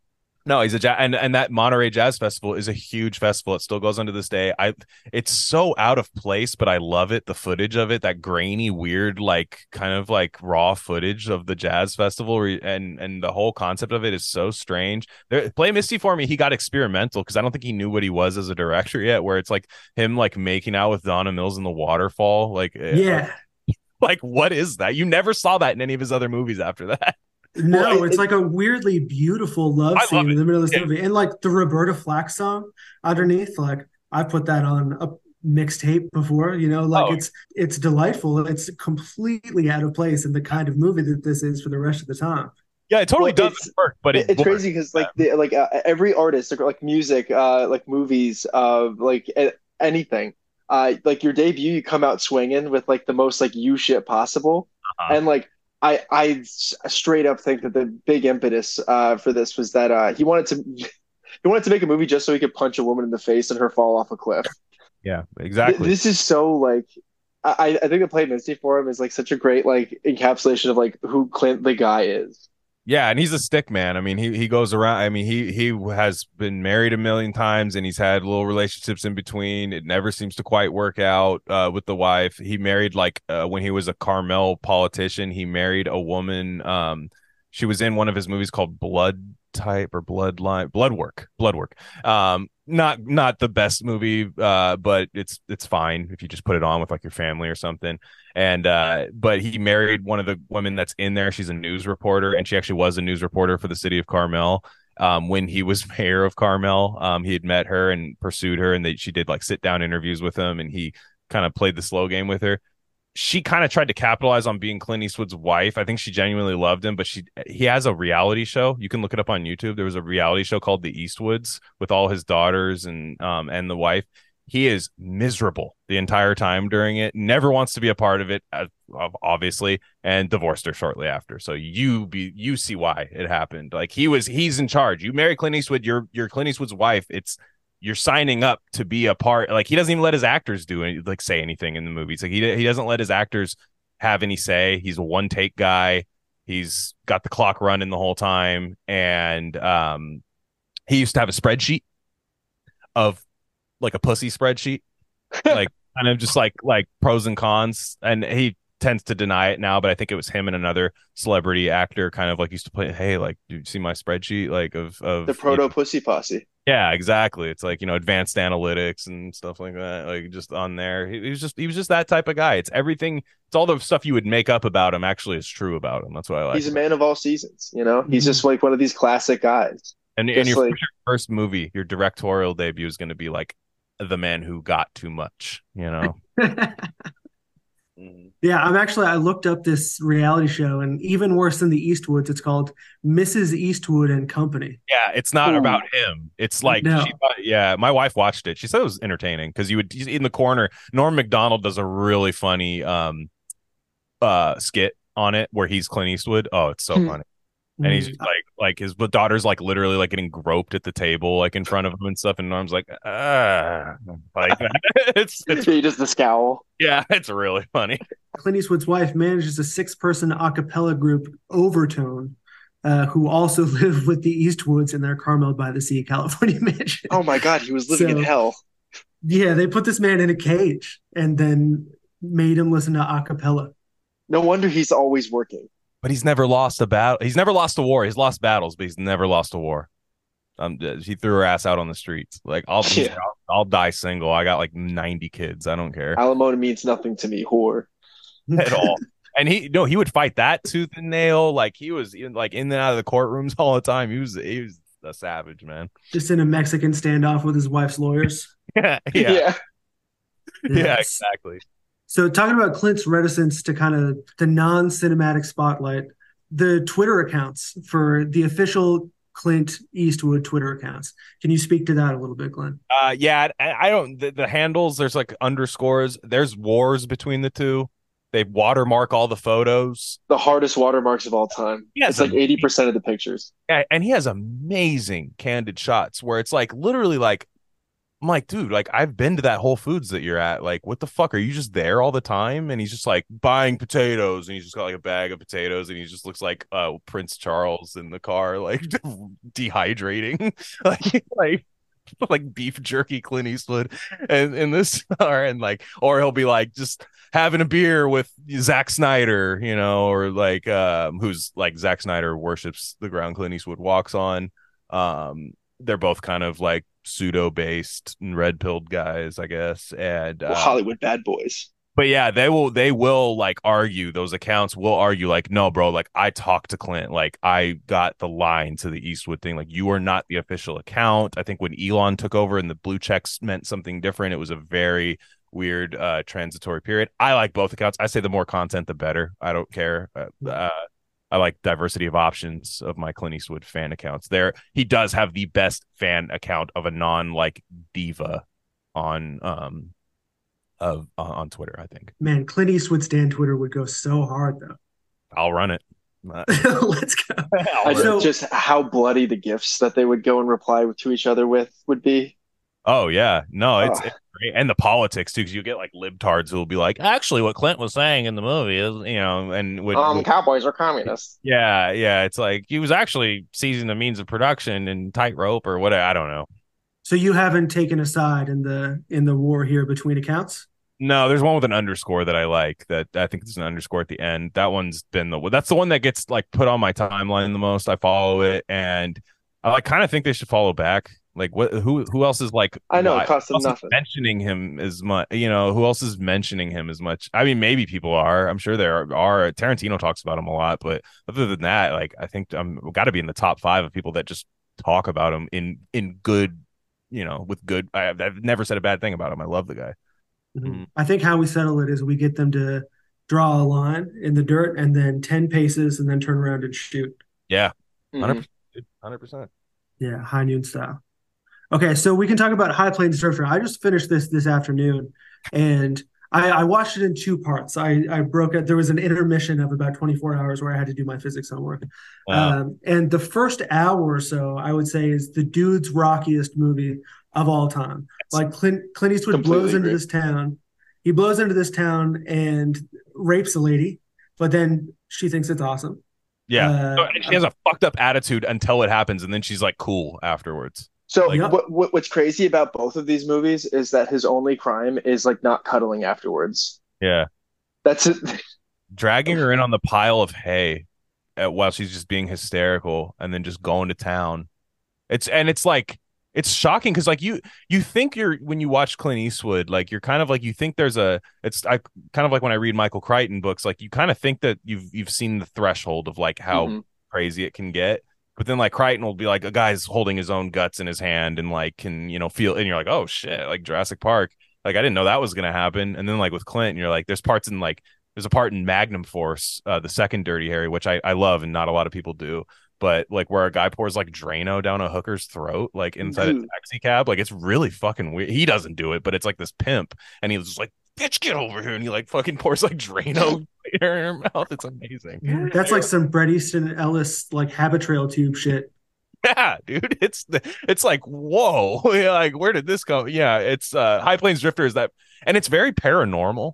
No, he's a jazz, and and that Monterey Jazz Festival is a huge festival. It still goes on to this day. I, it's so out of place, but I love it. The footage of it, that grainy, weird, like kind of like raw footage of the jazz festival, and and the whole concept of it is so strange. There, Play Misty for me, he got experimental because I don't think he knew what he was as a director yet. Where it's like him like making out with Donna Mills in the waterfall, like eh, Yeah. like what is that? You never saw that in any of his other movies after that. No, Well, it- it's it- like a weirdly beautiful love I love scene in the middle of this Yeah. movie. And like the Roberta Flack song underneath, like I put that on a mixtape before, you know, like Oh. it's it's delightful. It's completely out of place in the kind of movie that this is for the rest of the time. Yeah, it totally Well, does work, but it it's crazy because like the, like uh, every artist, like, like music, uh, like movies, uh, like a- anything, uh, like your debut, you come out swinging with like the most like you shit possible, Uh-huh. and like I I straight up think that the big impetus uh for this was that uh he wanted to he wanted to make a movie just so he could punch a woman in the face and her fall off a cliff. Yeah, exactly. This is so like. I, I think the play Misty for him is like such a great like encapsulation of like who Clint the guy is. Yeah, and he's a stick man. I mean, he he goes around. I mean, he he has been married a million times, and he's had little relationships in between. It never seems to quite work out uh, with the wife. He married like uh, when he was a Carmel politician. He married a woman. Um, she was in one of his movies called Blood Type or Bloodline, Blood Work, Blood Work. Um, not not the best movie, uh, but it's it's fine if you just put it on with like your family or something. And uh but he married one of the women that's in there. She's a news reporter and she actually was a news reporter for the city of carmel. Um when he was mayor of carmel um he had met her and pursued her and they, she did like sit down interviews with him and he kind of played the slow game with her she kind of tried to capitalize on being Clint Eastwood's wife. I think she genuinely loved him, but she he has a reality show. You can look it up on YouTube. There was a reality show called The Eastwoods with all his daughters and um and the wife he is miserable the entire time during it never wants to be a part of it uh, obviously and divorced her shortly after so you be you see why it happened like he was he's in charge you marry clint eastwood you're you're clint eastwood's wife it's you're signing up to be a part like he doesn't even let his actors do any, like say anything in the movies. Like he, he doesn't let his actors have any say. He's a one take guy. He's got the clock running the whole time. And um he used to have a spreadsheet of like a pussy spreadsheet like kind of just like like pros and cons. And he tends to deny it now but i think it was him and another celebrity actor kind of like used to play hey like do you see my spreadsheet? Like of of The proto pussy posse. yeah exactly. It's like you know advanced analytics and stuff like that like just on there. He, he was just he was just that type of guy. It's everything it's all the stuff you would make up about him actually is true about him. That's what i like. He's a man of all seasons, you know? He's mm-hmm. just like one of these classic guys. and, and your like- first movie your directorial debut is going to be like the man who got too much you know Yeah, I'm actually I looked up this reality show and even worse than the Eastwoods, it's called Mrs. Eastwood and Company. Yeah, it's not Ooh. about him. It's like, No. she yeah, my wife watched it. She said it was entertaining because you would in the corner. Norm Macdonald does a really funny um uh skit on it where he's Clint Eastwood. Oh, it's so Hmm. funny. And he's Mm. like, like his daughter's like literally like getting groped at the table, like in front of him and stuff. And Norm's like, ah, like it's, it's, He does the scowl. yeah, it's really funny. Clint Eastwood's wife manages a six-person a cappella group, Overtone, uh, who also live with the Eastwoods in their Carmel by the Sea, California mansion. Oh my God, he was living in hell. Yeah, they put this man in a cage and then made him listen to a cappella. No wonder he's always working. But he's never lost a battle. He's never lost a war. He's lost battles, but he's never lost a war. Um, he threw her ass out on the streets. Like I'll, Yeah. I'll, I'll die single. I got like ninety kids. I don't care Alimony means nothing to me, whore. at all. And he no, he would fight that tooth and nail. Like he was in, like in and out of the courtrooms all the time. He was he was a savage man. Just in a Mexican standoff with his wife's lawyers. yeah, yeah, yeah, Yes. exactly. So talking about Clint's reticence to kind of the non-cinematic spotlight, the Twitter accounts for the official Clint Eastwood Twitter accounts. Can you speak to that a little bit, Glen? Uh, yeah, I, I don't. The, the handles there's like underscores. There's wars between the two. They watermark all the photos. The hardest watermarks of all time. Yeah, It's like 80% of the pictures. Yeah, and he has amazing candid shots where it's like literally like I'm like, dude, like I've been to that Whole Foods that you're at. Like, what the fuck? Are you just there all the time? And he's just like buying potatoes, and he's just got like a bag of potatoes, and he just looks like uh Prince Charles in the car, like dehydrating, like like like beef jerky Clint Eastwood and in this car, and like, or he'll be like just having a beer with Zack Snyder, you know, or like um who's like Zack Snyder worships the ground Clint Eastwood walks on. Um, they're both kind of like pseudo based and red pilled guys, I guess. And Well, uh, Hollywood bad boys. but yeah, they will they will like argue those accounts will argue like, no, bro, like I talked to Clint, like I got the line to the Eastwood thing. Like you are not the official account. I think when Elon took over and the blue checks meant something different, it was a very weird uh transitory period. I like both accounts. I say the more content the better. I don't care. Uh, uh I like diversity of options of my Clint Eastwood fan accounts. There, he does have the best fan account of a non like diva on um of on on Twitter. I think Man, Clint Eastwood's Stan Twitter would go so hard though. I'll run it. Uh, Let's go. I'll I run it. So- just how bloody the gifts that they would go and reply to each other with would be. Oh yeah, no, it's, Ugh. it's great, and the politics too, because you get like libtards who will be like, actually, what Clint was saying in the movie is, you know, and would, Um, would- cowboys are communists. yeah, yeah, it's like he was actually seizing the means of production and tightrope or whatever. I don't know. So you haven't taken a side in the in the war here between accounts? No, there's one with an underscore that I like. That I think there's an underscore at the end. That one's been the that's the one that gets like put on my timeline the most. I follow it, and I like kind of think they should follow back. Like what? Who? Who else is like? I know, it costs who them nothing. Mentioning him as much, you know. Who else is mentioning him as much? I mean, maybe people are. I'm sure there are. are. Tarantino talks about him a lot, but other than that, like I think I'm got to be in the top five of people that just talk about him in in good, you know, with good. I, I've never said a bad thing about him. I love the guy. Mhm. I think how we settle it is we get them to draw a line in the dirt and then 10 paces and then turn around and shoot. Yeah. Mhm. Hundred percent. Yeah, high noon style. Okay, so we can talk about High Plains Drifter. I just finished this this afternoon, and I, I watched it in two parts. I, I broke it. There was an intermission of about 24 hours where I had to do my physics homework. Um, and the first hour or so, I would say, is the dude's rockiest movie of all time. Like Clint, Clint Eastwood Completely blows into agree. this town. He blows into this town and rapes a lady, but then she thinks it's awesome. yeah. Uh, So, and she has a fucked up attitude until it happens, and then she's like cool afterwards. So Like- what, what what's crazy about both of these movies is that his only crime is like not cuddling afterwards. Yeah. That's it. Dragging her in on the pile of hay at, while she's just being hysterical and then just going to town. It's and it's like it's shocking because like you you think you're when you watch Clint Eastwood like you're kind of like you think there's a it's I kind of like when I read Michael Crichton books like you kind of think that you've you've seen the threshold of like how Mhm. crazy it can get. But then like Crichton will be like a guy's holding his own guts in his hand and like can, you know, feel and you're like, oh shit, like Jurassic Park. Like I didn't know that was gonna happen. And then like with Clint, you're like, there's parts in like there's a part in Magnum Force, uh, the second Dirty Harry, which I, I love and not a lot of people do. But like where a guy pours like Drano down a hooker's throat, like inside a taxi cab, like it's really fucking weird. He doesn't do it, but it's like this pimp, and he's just like, "Bitch, get over here!" And he like fucking pours like Drano in her mouth. It's amazing. That's like some Bret Easton Ellis like Habitrail tube shit. Yeah, dude, it's the, it's like whoa, like where did this come? Yeah, it's uh High Plains Drifter is that, and it's very paranormal.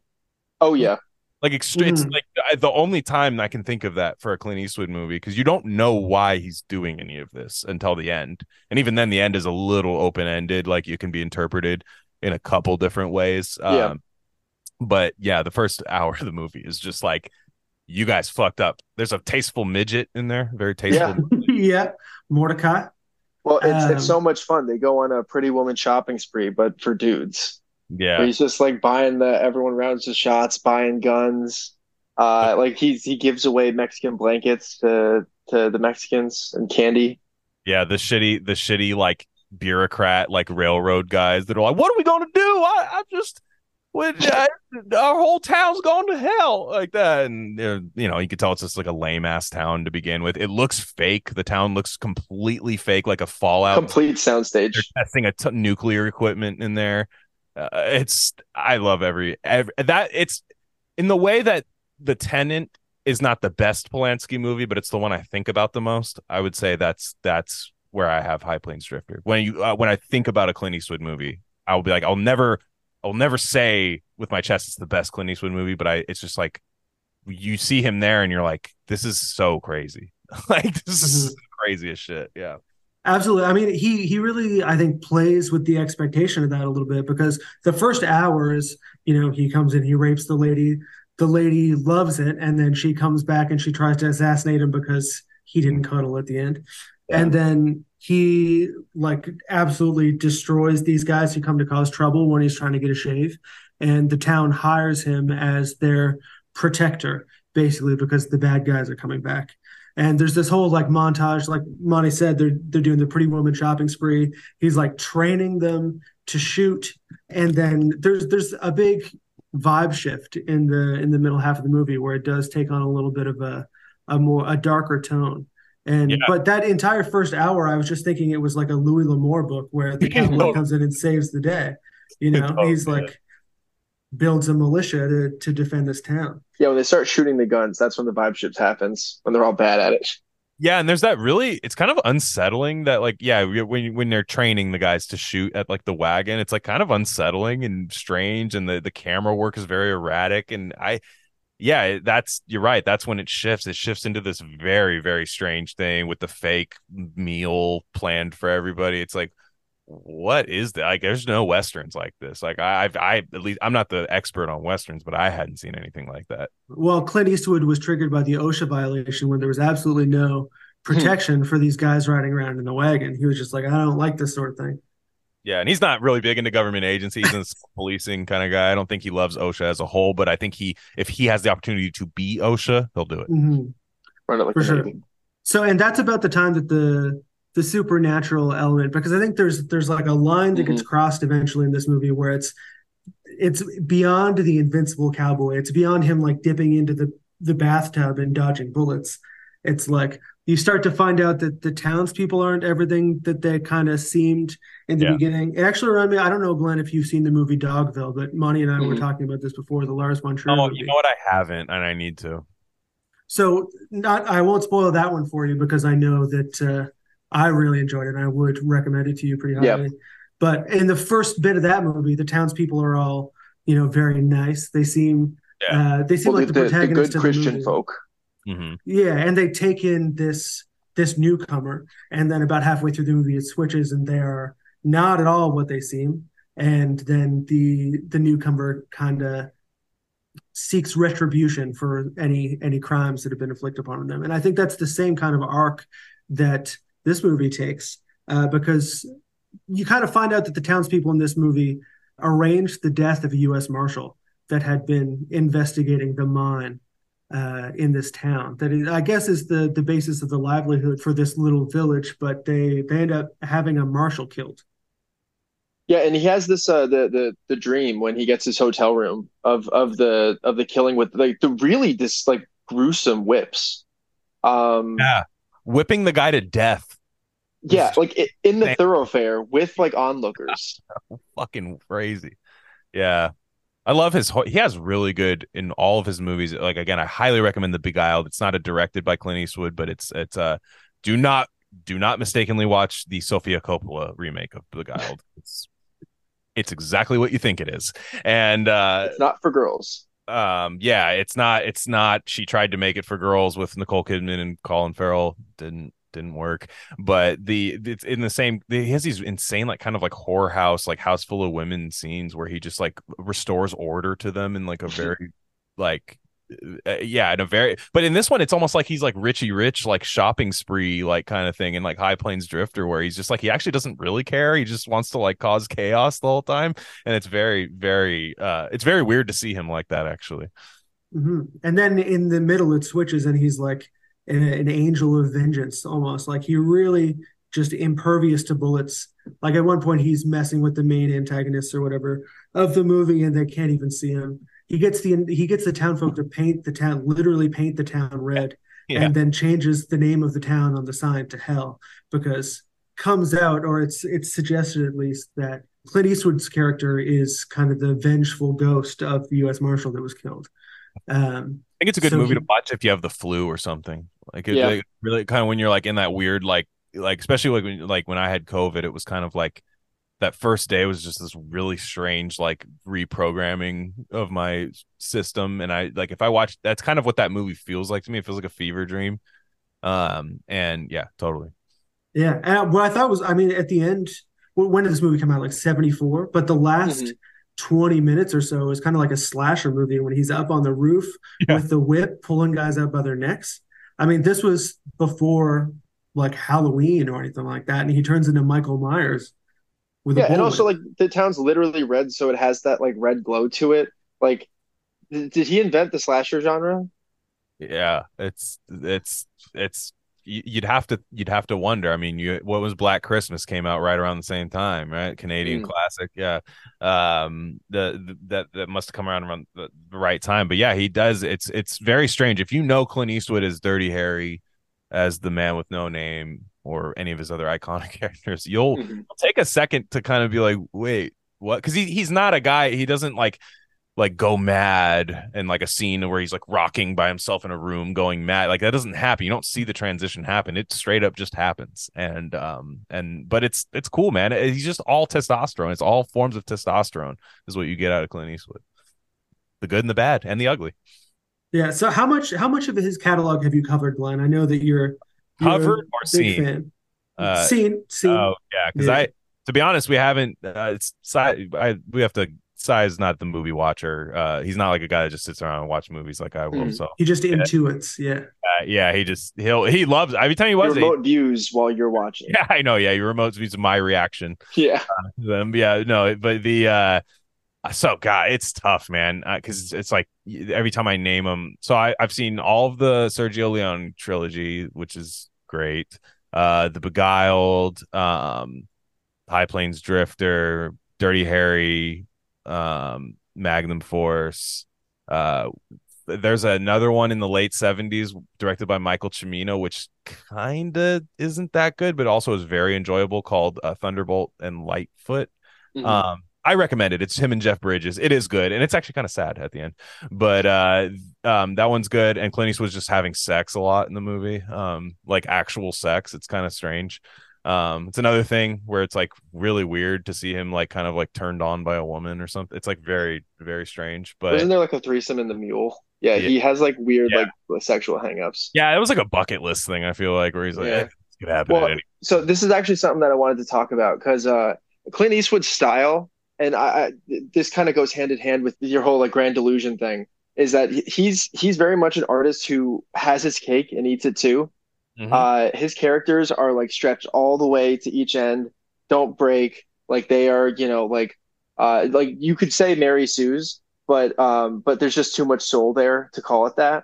Oh yeah. Like extre- it's Mm. like the- the only time I can think of that for a Clint Eastwood movie because you don't know why he's doing any of this until the end, and even then the end is a little open ended. Like you can be interpreted in a couple different ways. Yeah. But yeah, the first hour of the movie is just like you guys fucked up. There's a tasteful midget in there, very tasteful. yeah, Mordecai. Well, it's Um, it's so much fun. They go on a Pretty Woman shopping spree, but for dudes. Yeah, he's just like buying the everyone rounds his shots, buying guns. Uh, like he's he gives away Mexican blankets to to the Mexicans and candy. Yeah, the shitty, the shitty like bureaucrat, like railroad guys that are like, "What are we gonna do? I, I just, when uh, our whole town's gone to hell like that." And uh, you know, you could tell it's just like a lame ass town to begin with. It looks fake. The town looks completely fake, like a Fallout. Complete soundstage. They're testing a t- nuclear equipment in there. Uh, it's I love every, every that it's in the way that the Tenant is not the best Polanski movie, but it's the one I think about the most. I would say that's that's where I have High Plains Drifter. When you uh, when I think about a Clint Eastwood movie, I'll be like, I'll never, I'll never say with my chest it's the best Clint Eastwood movie, but I, it's just like you see him there and you're like, this is so crazy. like this is mm-hmm. crazy as shit. Yeah. Absolutely. I mean, he he really I think plays with the expectation of that a little bit because the first hour is, you know, he comes in, he rapes the lady, the lady loves it, and then she comes back and she tries to assassinate him because he didn't cuddle at the end. Yeah. And then he like absolutely destroys these guys who come to cause trouble when he's trying to get a shave. And the town hires him as their protector, basically, because the bad guys are coming back. And there's this whole like montage, like Monty said, they're they're doing the pretty woman shopping spree. He's like training them to shoot, and then there's there's a big vibe shift in the in the middle half of the movie where it does take on a little bit of a a more a darker tone. And Yeah. but that entire first hour, I was just thinking it was like a Louis L'Amour book where the cowboy oh. comes in and saves the day. You know, Oh, he's yeah. like builds a militia to to defend this town. Yeah, when they start shooting the guns, that's when the vibe shift happens. When they're all bad at it. Yeah, and there's that really it's kind of unsettling that like yeah, when when they're training the guys to shoot at like the wagon, it's like kind of unsettling and strange and the the camera work is very erratic and I yeah, that's you're right. That's when it shifts. It shifts into this very very strange thing with the fake meal planned for everybody. It's like what is that? Like there's no westerns like this. Like I I've I at least I'm not the expert on westerns, but I hadn't seen anything like that. Well, Clint Eastwood was triggered by the OSHA violation when there was absolutely no hmm. protection for these guys riding around in the wagon. He was just like, I don't like this sort of thing. Yeah, and he's not really big into government agencies and policing kind of guy. I don't think he loves OSHA as a whole, but I think he, if he has the opportunity to be OSHA, he'll do it. Mhm. Run it like For sure. Navy. So, and that's about the time that the the supernatural element, because I think there's there's like a line that gets crossed eventually in this movie where it's it's beyond the invincible cowboy. It's beyond him like dipping into the the bathtub and dodging bullets. It's like you start to find out that the townspeople aren't everything that they kind of seemed in the Yeah. beginning. It actually reminded me. I don't know, Glen, if you've seen the movie Dogville, but Monty and I were Mhm. talking about this before. The Lars von Trier Oh, movie. you know what? I haven't, and I need to. So not I won't spoil that one for you because I know that uh, I really enjoyed it and I would recommend it to you pretty highly. Yeah. But in the first bit of that movie, the townspeople are all, you know, very nice. They seem uh, they seem Well, like the, the, the, the protagonists good of the Christian movie. folk. hmm Yeah, and they take in this this newcomer, and then about halfway through the movie, it switches, and they are not at all what they seem. And then the the newcomer kind of seeks retribution for any any crimes that have been inflicted upon them. And I think that's the same kind of arc that this movie takes, uh, because you kind of find out that the townspeople in this movie arranged the death of a U.S. Marshal that had been investigating the mine uh, in this town. That is, I guess is the the basis of the livelihood for this little village. But they they end up having a marshal killed. Yeah, and he has this uh the the the dream when he gets his hotel room of of the of the killing with like the really this like gruesome whips. Um Yeah, whipping the guy to death, yeah, like i in the Thank- thoroughfare with like onlookers. fucking crazy. Yeah, I love his. ho- He has really good in all of his movies. Like again, I highly recommend The Beguiled. It's not a directed by Clint Eastwood, but it's it's uh do not do not mistakenly watch the Sofia Coppola remake of Beguiled. It's it's exactly what you think it is, and uh It's not for girls. um yeah it's not it's not she tried to make it for girls with nicole kidman and colin farrell. Didn't didn't work. But the it's in the same he has these insane like kind of like horror house like house full of women scenes where he just like restores order to them in like a very like uh, yeah in a very but in this one it's almost like he's like richie rich like shopping spree like kind of thing in like high plains drifter where he's just like he actually doesn't really care. He just wants to like cause chaos the whole time. And it's very very uh it's very weird to see him like that actually. Hmm And then in the middle, it switches, and he's like an, an angel of vengeance, almost. Like he really just impervious to bullets. Like at one point, he's messing with the main antagonists or whatever of the movie, and they can't even see him. He gets the he gets the town folk to paint the town, literally paint the town red, Yeah. and then changes the name of the town on the sign to hell because comes out or it's it's suggested at least that Clint Eastwood's character is kind of the vengeful ghost of the U.S. Marshal that was killed. Um, I think it's a good So movie he- to watch if you have the flu or something. Like, it, Yeah. like, really kind of when you're like in that weird like like especially like when like when I had COVID, it was kind of like that first day was just this really strange like reprogramming of my system and i like if i watch that's kind of what that movie feels like to me it feels like a fever dream um and yeah totally Yeah, and what I thought was, I mean, at the end, when did this movie come out? Like '74. But the last Mhm. 20 minutes or so is kind of like a slasher movie when he's up on the roof Yeah. with the whip pulling guys up by their necks. I mean, this was before like Halloween or anything like that, and he turns into Michael Myers with a Yeah, and also like the town's literally red, so it has that like red glow to it. Like, th- did he invent the slasher genre? yeah it's it's it's you'd have to you'd have to wonder i mean you what was black christmas came out right around the same time right canadian Mm. classic yeah um the, the that that must have come around around the, the right time but yeah he does it's it's very strange if you know clint eastwood as dirty harry as the man with no name or any of his other iconic characters you'll Mhm. take a second to kind of be like, wait, what? Because he he's not a guy. He doesn't like like go mad in like a scene where he's like rocking by himself in a room going mad. Like that doesn't happen. You don't see the transition happen. It straight up just happens. And um and but it's it's cool, man. He's just all testosterone. It's all forms of testosterone is what you get out of Clint Eastwood. The good and the bad and the ugly. yeah. So how much how much of his catalog have you covered, Glen? I know that you're, you're Covered or seen? Uh, seen, seen. Oh yeah, because Yeah. I to be honest, we haven't. Uh, it's si- I we have to. Si's not the movie watcher. Uh, he's not like a guy that just sits around and watch movies like I will. Mhm. So he just intuits. Yeah. uh, yeah, he just he'll he loves every time he You was. it, remote views while you're watching. yeah, I know. Yeah, your remote me to my reaction. Yeah. Um, yeah, no, but the uh, so God, it's tough, man. Because it's, it's like every time I name them So I I've seen all of the Sergio Leone trilogy, which is great. Uh, The Beguiled, um, High Plains Drifter, Dirty Harry, um, Magnum Force. Uh, there's another one in the late 70s directed by Michael Cimino, which kind of isn't that good, but also is very enjoyable called uh, Thunderbolt and Lightfoot. Mhm. Um, I recommend it. It's him and Jeff Bridges. It is good, and it's actually kind of sad at the end, but uh, um, that one's good. And Clint Eastwood's just having sex a lot in the movie, um, like actual sex. It's kind of strange. Um, it's another thing where it's like really weird to see him like kind of like turned on by a woman or something. It's like very very strange. But isn't there like a threesome in the mule? Yeah, Yeah. he has like weird Yeah. like sexual hangups. yeah, it was like a bucket list thing. I feel like where he's like, Yeah. eh, could happen. Well, so this is actually something that I wanted to talk about because uh, Clint Eastwood's style, and I, I this kind of goes hand in hand with your whole like grand delusion thing, is that he's he's very much an artist who has his cake and eats it too. Mhm. Uh, his characters are like stretched all the way to each end, don't break. Like they are, you know, like uh, like you could say Mary Sue's, but um, but there's just too much soul there to call it that.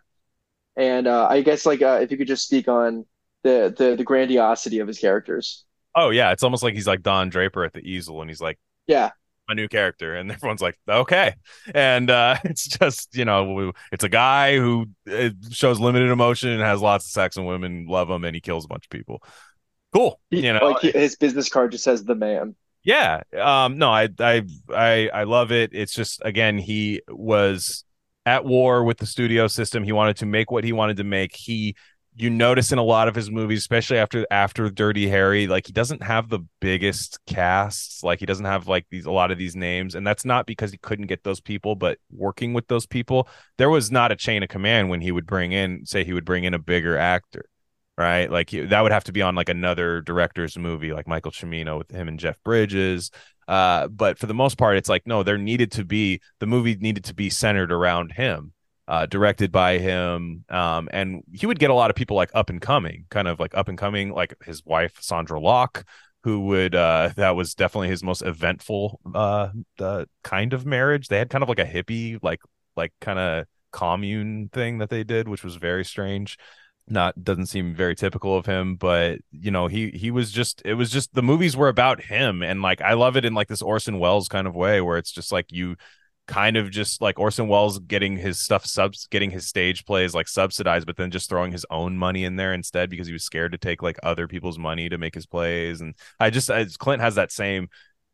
And uh, I guess like uh, if you could just speak on the the the grandiosity of his characters. oh yeah, it's almost like he's like Don Draper at the easel, and he's like. Yeah, a new character and everyone's like okay. And uh it's just you know it's a guy who uh, shows limited emotion and has lots of sex and women love him and he kills a bunch of people. Cool He- you know? like his business card just says the man. yeah um no I, I i i love it. It's just again he was at war with the studio system. He wanted to make what he wanted to make. He you notice in a lot of his movies especially after after dirty harry like he doesn't have the biggest casts like he doesn't have like these a lot of these names and that's not because he couldn't get those people but working with those people there was not a chain of command when he would bring in say he would bring in a bigger actor right? Like he- that would have to be on like another director's movie, like Michael Cimino with him and Jeff Bridges. Uh, but for the most part, it's like no, there needed to be the movie needed to be centered around him, uh, directed by him, um, and he would get a lot of people like up and coming, kind of like up and coming, like his wife Sondra Locke. Who would uh that was definitely his most eventful uh, uh kind of marriage. They had kind of like a hippie like like kind of commune thing that they did, which was very strange not doesn't seem very typical of him but you know he he was just it was just the movies were about him and like i love it in like this orson welles kind of way where it's just like you kind of just like orson welles getting his stuff subs getting his stage plays like subsidized but then just throwing his own money in there instead because he was scared to take like other people's money to make his plays and i just I, clint has that same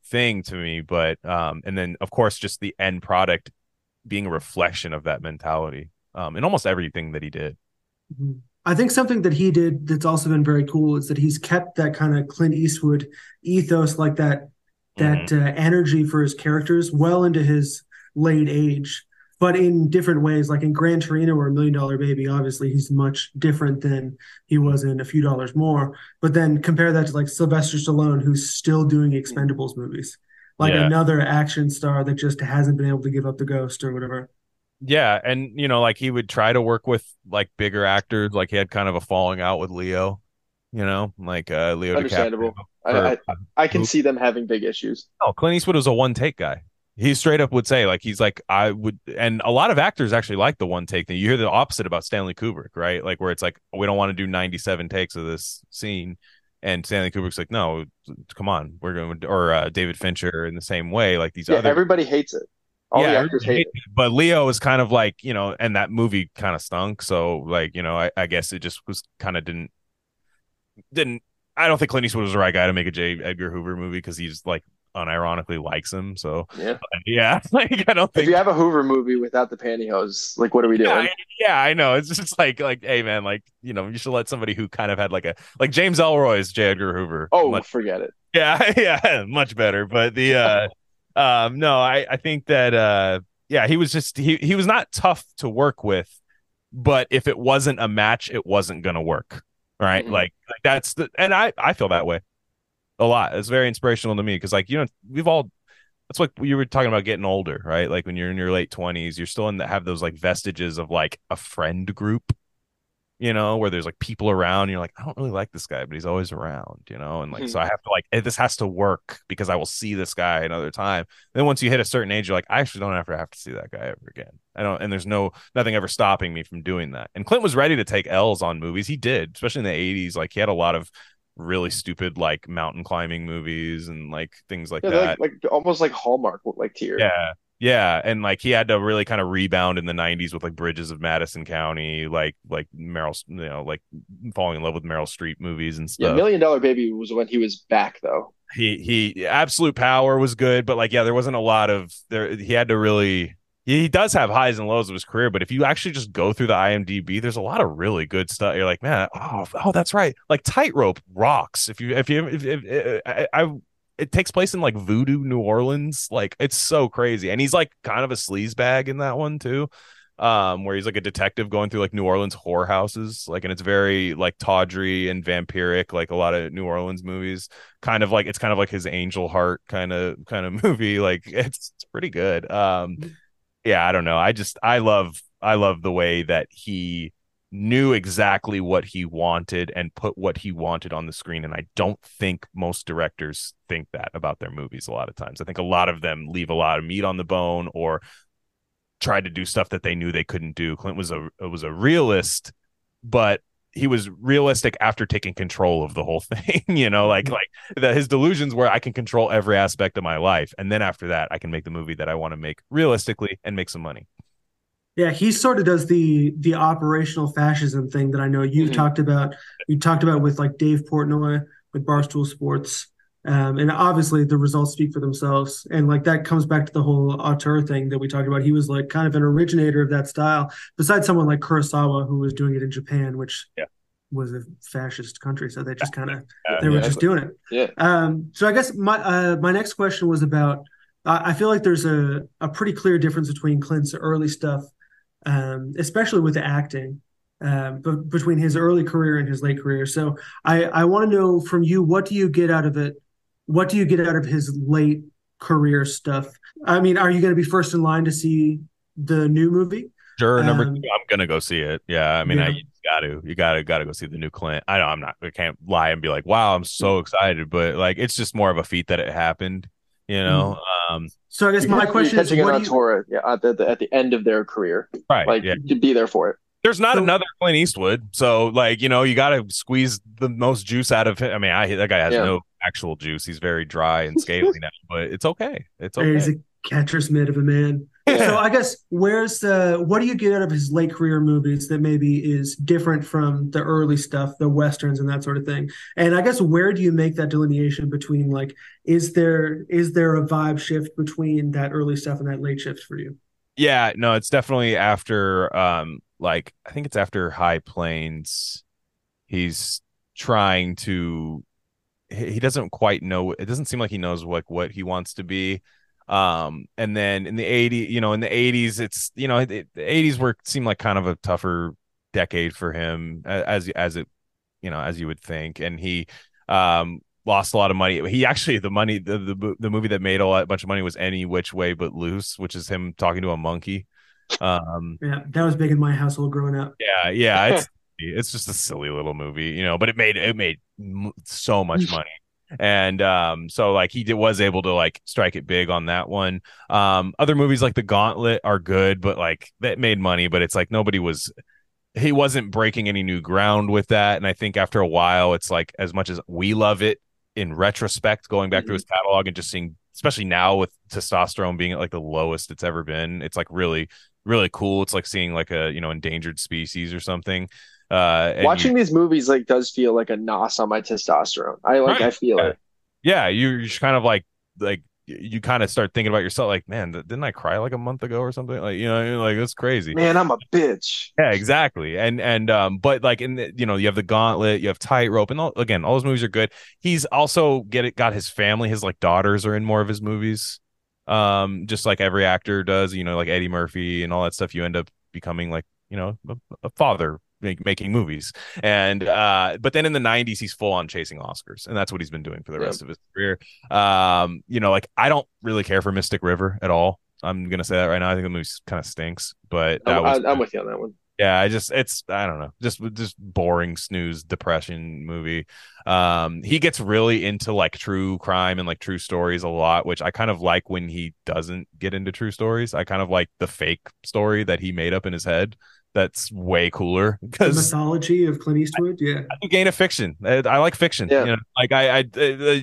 thing to me but um and then of course just the end product being a reflection of that mentality um in almost everything that he did Mhm. I think something that he did that's also been very cool is that he's kept that kind of Clint Eastwood ethos, like that that Mm-hmm. uh, energy for his characters well into his late age, but in different ways. Like in Gran Torino or Million Dollar Baby, obviously he's much different than he was in A Few Dollars More. But then compare that to like Sylvester Stallone, who's still doing Expendables movies, like Yeah. another action star that just hasn't been able to give up the ghost or whatever. Yeah, and you know, like he would try to work with like bigger actors. Like he had kind of a falling out with Leo. You know, like uh Leo Understandable. DiCaprio. I, I I can see them having big issues. No, Clint Eastwood was a one take guy. He straight up would say, like, he's like, I would, and a lot of actors actually like the one take thing. You hear the opposite about Stanley Kubrick, right? Like, where it's like, we don't want to do 97 takes of this scene. And Stanley Kubrick's like, no, come on, we're going to, or uh, David Fincher in the same way, like these Yeah, other. everybody hates it. All the Yeah, actors hate it. it. But Leo is kind of like, you know, and that movie kind of stunk. So, like, you know, I, I guess it just was kind of didn't, didn't, I don't think Clint Eastwood was the right guy to make a J. Edgar Hoover movie because he's like unironically likes him. So, Yeah. yeah, like I don't think If you have a Hoover movie without the pantyhose, like what are we doing? yeah, I, yeah, I know. It's just like, like, hey, man, like, you know, you should let somebody who kind of had like a, like James Ellroy's J. Edgar Hoover. oh, Much- forget it. yeah, yeah, much better. But the, uh, um, no, I, I think that, uh, yeah, he was just, he, he was not tough to work with, but if it wasn't a match, it wasn't to work. Right. Mhm. Like, like that's the, and I, I feel that way a lot. It's very inspirational to me because, like, you know, we've all, that's what you were talking about getting older, right? Like when you're in your late 20s, you're still in the, have those like vestiges of like a friend group, you know, where there's like people around. And you're like, I don't really like this guy, but he's always around, you know, and like, so I have to like, eh, this has to work because I will see this guy another time. Then once you hit a certain age, you're like, I actually don't ever have to see that guy ever again. I don't, and there's no, nothing ever stopping me from doing that. And Clint was ready to take L's on movies. He did, especially in the 80s. Like he had a lot of really stupid like mountain climbing movies and like things like Yeah, that. like like almost like Hallmark like tier. Yeah. Yeah. And like he had to really kind of rebound in the nineties with like Bridges of Madison County, like like Meryl, you know, like falling in love with Meryl Streep movies and stuff. Yeah. Million Dollar Baby was when he was back though. he he absolute power was good, but like yeah, there wasn't a lot of there he had to really he does have highs and lows of his career, but if you actually just go through the IMDb, there's a lot of really good stuff. You're like, man, oh, oh, that's right. Like Tightrope rocks. If you, if you, if, if, if I, I, it takes place in like Voodoo, New Orleans. Like it's so crazy, and he's like kind of a sleaze bag in that one too. Um, where he's like a detective going through like New Orleans whorehouses, like, and it's very like tawdry and vampiric, like a lot of New Orleans movies. Kind of like it's kind of like his Angel Heart kind of kind of movie. Like it's it's pretty good. Um, yeah, I don't know. I just I love I love the way that he knew exactly what he wanted and put what he wanted on the screen and I don't think most directors think that about their movies a lot of times. I think a lot of them leave a lot of meat on the bone or try to do stuff that they knew they couldn't do. Clint was a was a realist, but he was realistic after taking control of the whole thing you know like like that his delusions were i can control every aspect of my life and then after that i can make the movie that i want to make realistically and make some money Yeah, he sort of does the the operational fascism thing that I know you've Mhm. talked about. You talked about with like Dave Portnoy with Barstool Sports, um, and obviously the results speak for themselves. And like that comes back to the whole auteur thing that we talked about. He was like kind of an originator of that style, besides someone like Kurosawa who was doing it in Japan, which Yeah. was a fascist country. So they just kind of Uh, they were yeah. just doing it. Yeah. Um, so I guess my uh, my next question was about. I I feel like there's a a pretty clear difference between Clint's early stuff, um, especially with the acting, um, but between his early career and his late career. So I I want to know from you what do you get out of it? What do you get out of his late career stuff? I mean, are you going to be first in line to see the new movie? Sure, number Um, two, I'm gonna go see it. Yeah, I mean, I Yeah. you got to, you got to, got to go see the new Clint. I know I'm not, I can't lie and be like, wow, I'm so excited, but like, it's just more of a feat that it happened, you know. Um, So I guess my question is, catching what it do on you, tour yeah, at the, at the end of their career. right? Like yeah, to be there for it. There's not So- another Clint Eastwood, so like, you know, you got to squeeze the most juice out of him. I mean, I that guy has Yeah. no actual juice. He's very dry and scaly now, but it's okay. It's okay. He's a catcher's mitt of a man. So I guess where's the what do you get out of his late career movies that maybe is different from the early stuff, the westerns and that sort of thing? And I guess where do you make that delineation between like is there is there a vibe shift between that early stuff and that late shift for you? Yeah, no, it's definitely after um like I think it's after High Plains. He's trying to he doesn't quite know. It doesn't seem like he knows like what he wants to be. Um, and then in the 80s, you know, in the 80s, it's you know, the 80s were seemed like kind of a tougher decade for him as as it you know as you would think, and he um lost a lot of money. He actually the money the the, the movie that made a lot bunch of money was Any Which Way But Loose, which is him talking to a monkey. Um, Yeah, that was big in my household growing up. yeah, yeah, it's it's just a silly little movie, you know, but it made it made m- so much money. And um so like he did was able to like strike it big on that one. Um other movies like The Gauntlet are good, but like that made money, but it's like nobody was he wasn't breaking any new ground with that and I think after a while it's like as much as we love it in retrospect going back to his catalog and just seeing especially now with testosterone being at like the lowest it's ever been, it's like really really cool. It's like seeing like a you know endangered species or something. Uh, Watching you, these movies like does feel like a nos on my testosterone. I like Right. I feel Yeah. it. yeah, you you just kind of like like you kind of start thinking about yourself like, man, didn't I cry like a month ago or something? Like you know, like that's crazy. Man, I'm a bitch. Yeah, exactly. And and um, but like in the you know you have the Gauntlet, you have Tightrope, and all, again, all those movies are good. He's also get it got his family, his like daughters are in more of his movies. Um, just like every actor does, you know, like Eddie Murphy and all that stuff. You end up becoming like you know a, a father make, making movies. And uh, but then in the '90s, he's full on chasing Oscars, and that's what he's been doing for the rest of his career. Um, you know, like I don't really care for Mystic River at all. I'm gonna say that right now. I think the movie kind of stinks, but that I'm, was I'm with you on that one. Yeah i just it's i don't know just just boring snooze depression movie um he gets really into like true crime and like true stories a lot which i kind of like when he doesn't get into true stories i kind of like the fake story that he made up in his head that's way cooler The because mythology of Clint Eastwood. Yeah. I gain a fiction. I, I like fiction. Yeah. You know, like I, I, uh,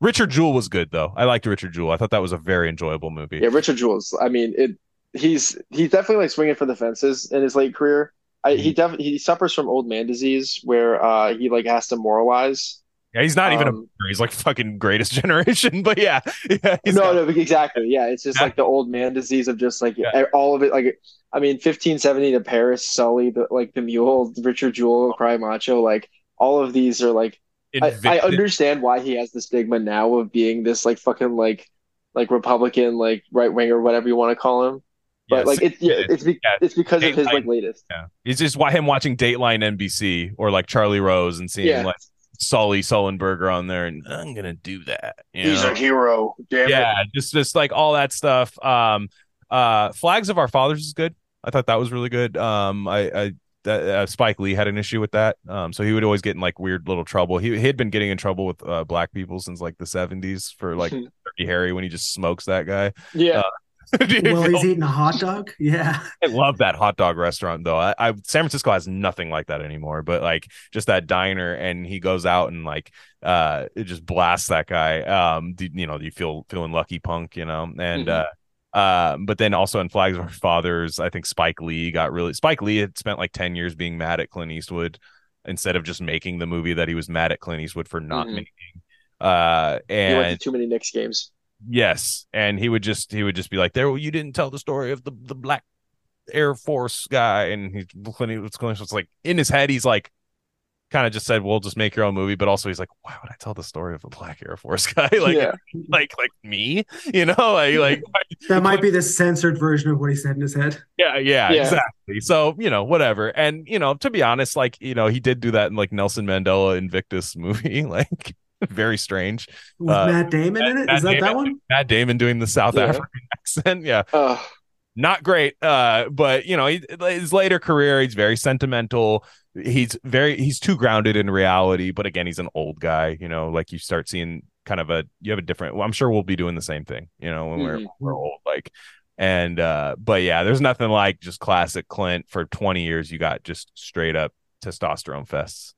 Richard Jewell was good though. I liked Richard Jewell. I thought that was a very enjoyable movie. Yeah, Richard Jewell. I mean, it. He's he's definitely like swinging for the fences in his late career. I, he definitely he suffers from old man disease where uh he like has to moralize. Yeah, he's not even a. Um, He's like fucking greatest generation. But yeah, yeah. no, no, exactly. Yeah, it's just Yeah. like the old man disease of just like Yeah. all of it. Like, I mean, fifteen seventy to Paris, Sully, the like the Mule, Richard Jewell, Cry Macho, like all of these are like. I, I understand why he has the stigma now of being this like fucking like like Republican like right wing or whatever you want to call him. But Yes. like it's yeah, it's be, Yeah. it's because of his like latest. Yeah. It's just why him watching Dateline NBC or like Charlie Rose and seeing Yeah. like Sully Sullenberger on there and I'm gonna do that. you He's know? a hero. Damn yeah, just just like all that stuff. Um uh Flags of Our Fathers is good. I thought that was really good. Um I I that uh, Spike Lee had an issue with that. Um so he would always get in like weird little trouble. He he had been getting in trouble with uh, black people since like the 70s for like Hmm. Dirty Harry when he just smokes that guy. Yeah. Do you Well, he's eating a hot dog. Yeah. I love that hot dog restaurant though. I, I San Francisco has nothing like that anymore, but like just that diner and he goes out and like uh it just blasts that guy. Um do- you know, you feel feeling lucky punk, you know. And Mhm. uh uh but then also in Flags of Our Fathers, I think Spike Lee got really Spike Lee had spent like 10 years being mad at Clint Eastwood instead of just making the movie that he was mad at Clint Eastwood for not Mhm. making. Uh he and went to too many Knicks games. Yes, and he would just he would just be like, "There, well, you didn't tell the story of the the black Air Force guy," and he Clint was going it's like in his head, he's like, kind of just said, "Well, just make your own movie," but also he's like, "Why would I tell the story of a black Air Force guy like yeah. like like me?" You know, like like That might be the censored version of what he said in his head. yeah, yeah, Yeah. exactly. So you know, whatever, and you know, to be honest, like you know, he did do that in like Nelson Mandela Invictus movie, like very strange. With Uh, Matt Damon in it? Matt Is that that Damon- one? Matt Damon doing the South Yeah. African accent, yeah. Ugh. not great uh but you know he, his later career he's very sentimental he's very he's too grounded in reality but again he's an old guy you know like you start seeing kind of a you have a different well, i'm sure we'll be doing the same thing you know when we're Mhm. we're old like and uh but yeah there's nothing like just classic clint for 20 years you got just straight up testosterone fests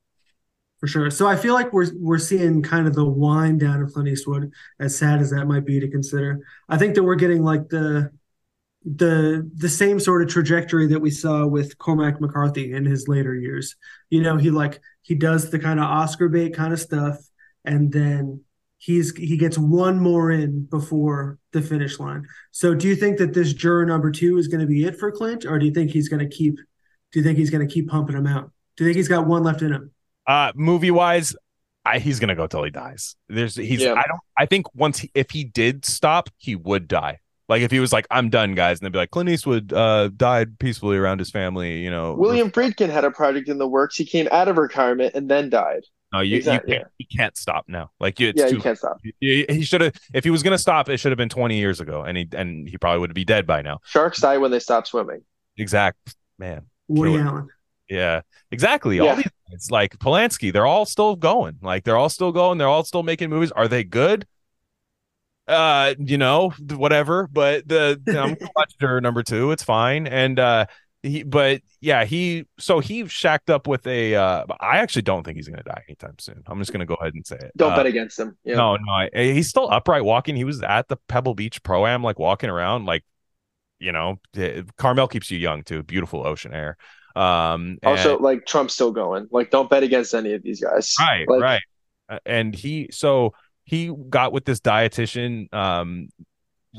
For sure. So I feel like we're we're seeing kind of the wind down of Clint Eastwood, as sad as that might be to consider. I think that we're getting like the the the same sort of trajectory that we saw with Cormac McCarthy in his later years. You know, he like he does the kind of Oscar bait kind of stuff, and then he's he gets one more in before the finish line. So do you think that this juror number two is going to be it for Clint, or do you think he's going to keep? Do you think he's going to keep pumping him out? Do you think he's got one left in him? Uh, movie wise, I, he's gonna go till he dies. There's he's Yeah. I don't I think once he, if he did stop, he would die. Like if he was like, I'm done, guys, and they'd be like, Clint Eastwood uh died peacefully around his family, you know. William Friedkin had a project in the works. He came out of retirement and then died. No, you, Exactly, you, can't, you can't stop now. Like you, it's yeah, too you can't stop. He, he should have. If he was going to stop, it should have been 20 years ago, and he and he probably would be dead by now. Sharks die when they stop swimming. Exact man. Woody Allen. Yeah, exactly. All these it's like Polanski, they're all still going. Like they're all still going. They're all still making movies. Are they good? Uh, you know, whatever. But the I'm gonna watch Juror number two. It's fine. And uh, he, but yeah, he so he shacked up with a. Uh, I actually don't think he's gonna die anytime soon. I'm just gonna go ahead and say it. Don't Uh, bet against him. Yeah. No, no, I, he's still upright walking. He was at the Pebble Beach Pro Am, like walking around, like you know, eh, Carmel keeps you young too. Beautiful ocean air. Um, and- Also, like Trump's still going. Like, don't bet against any of these guys. right, Like, right. Uh, And he, so he got with this dietitian, um,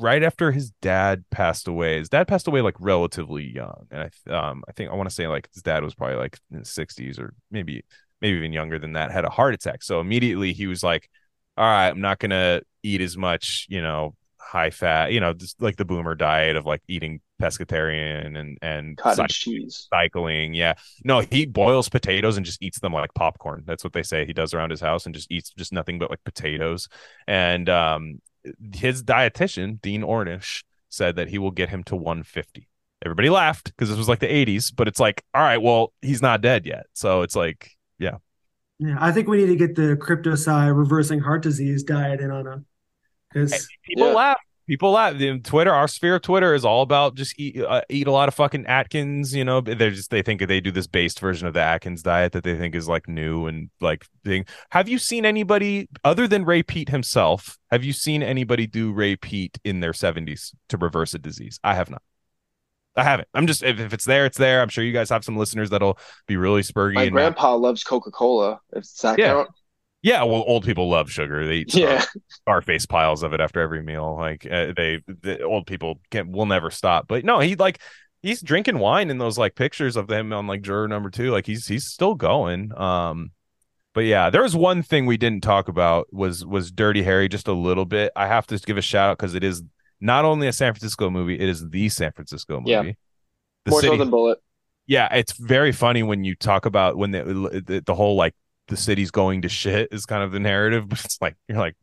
right after his dad passed away. His dad passed away like relatively young, and I, um, I think I want to say like his dad was probably like in his sixties or maybe, maybe even younger than that. Had a heart attack, so immediately he was like, "All right, I'm not gonna eat as much, you know." high fat you know just like the boomer diet of like eating pescatarian and and Cottage cheese. cycling. Yeah. No, he boils potatoes and just eats them like popcorn. That's what they say he does around his house and just eats just nothing but like potatoes. And um his dietitian, Dean Ornish, said that he will get him to 150. Everybody laughed because this was like the 80s, but it's like, all right, well, he's not dead yet. So it's like, yeah. Yeah, I think we need to get the crypto side reversing heart disease diet in on him. Because People Yeah. laugh. People laugh. The Twitter, our sphere of Twitter is all about just eat uh, eat a lot of fucking Atkins. You know, they're just they think they do this based version of the Atkins diet that they think is like new and like thing. Have you seen anybody other than Ray Peat himself? Have you seen anybody do Ray Peat in their seventies to reverse a disease? I have not. I haven't. I'm just if, if it's there, it's there. I'm sure you guys have some listeners that'll be really spurgy. My and grandpa loves Coca Cola. If does that Yeah. count? Yeah, well, old people love sugar. They eat Yeah. Scarface piles of it after every meal. Like uh, they, the old people can will never stop. But no, he like he's drinking wine in those like pictures of them on like juror number two. Like he's he's still going. Um, but yeah, there was one thing we didn't talk about was was Dirty Harry just a little bit. I have to give a shout out because it is not only a San Francisco movie, it is the San Francisco movie. Yeah. The More city, so than Bullitt. yeah, it's very funny when you talk about when the the, the whole like the city's going to shit is kind of the narrative, but it's like you're like,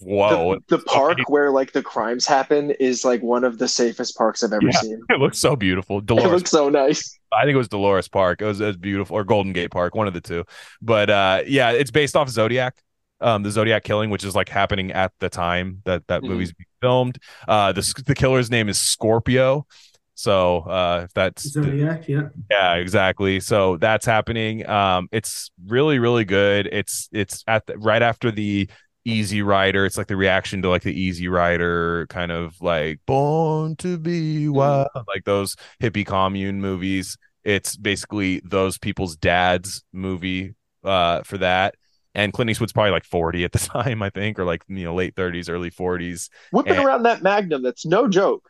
whoa, the, the park where like the crimes happen is like one of the safest parks I've ever Yeah. seen. it looks so beautiful. It looks so nice. I think it was Dolores Park. It was, it was beautiful, or Golden Gate Park, one of the two. But uh, yeah, it's based off Zodiac, um, the Zodiac killing, which is like happening at the time that that Mhm. movie's being filmed. Uh, the the killer's name is Scorpio. So uh, if that's the- yeah. yeah, exactly. So that's happening. Um, it's really, really good. It's it's at the, right after the Easy Rider. It's like the reaction to like the Easy Rider kind of like Born to Be Wild, like those hippie commune movies. It's basically those people's dads movie uh for that. And Clint Eastwood's probably like 40 at the time, I think, or like you know, late 30s, early 40s. Whipping And- around that Magnum, that's no joke.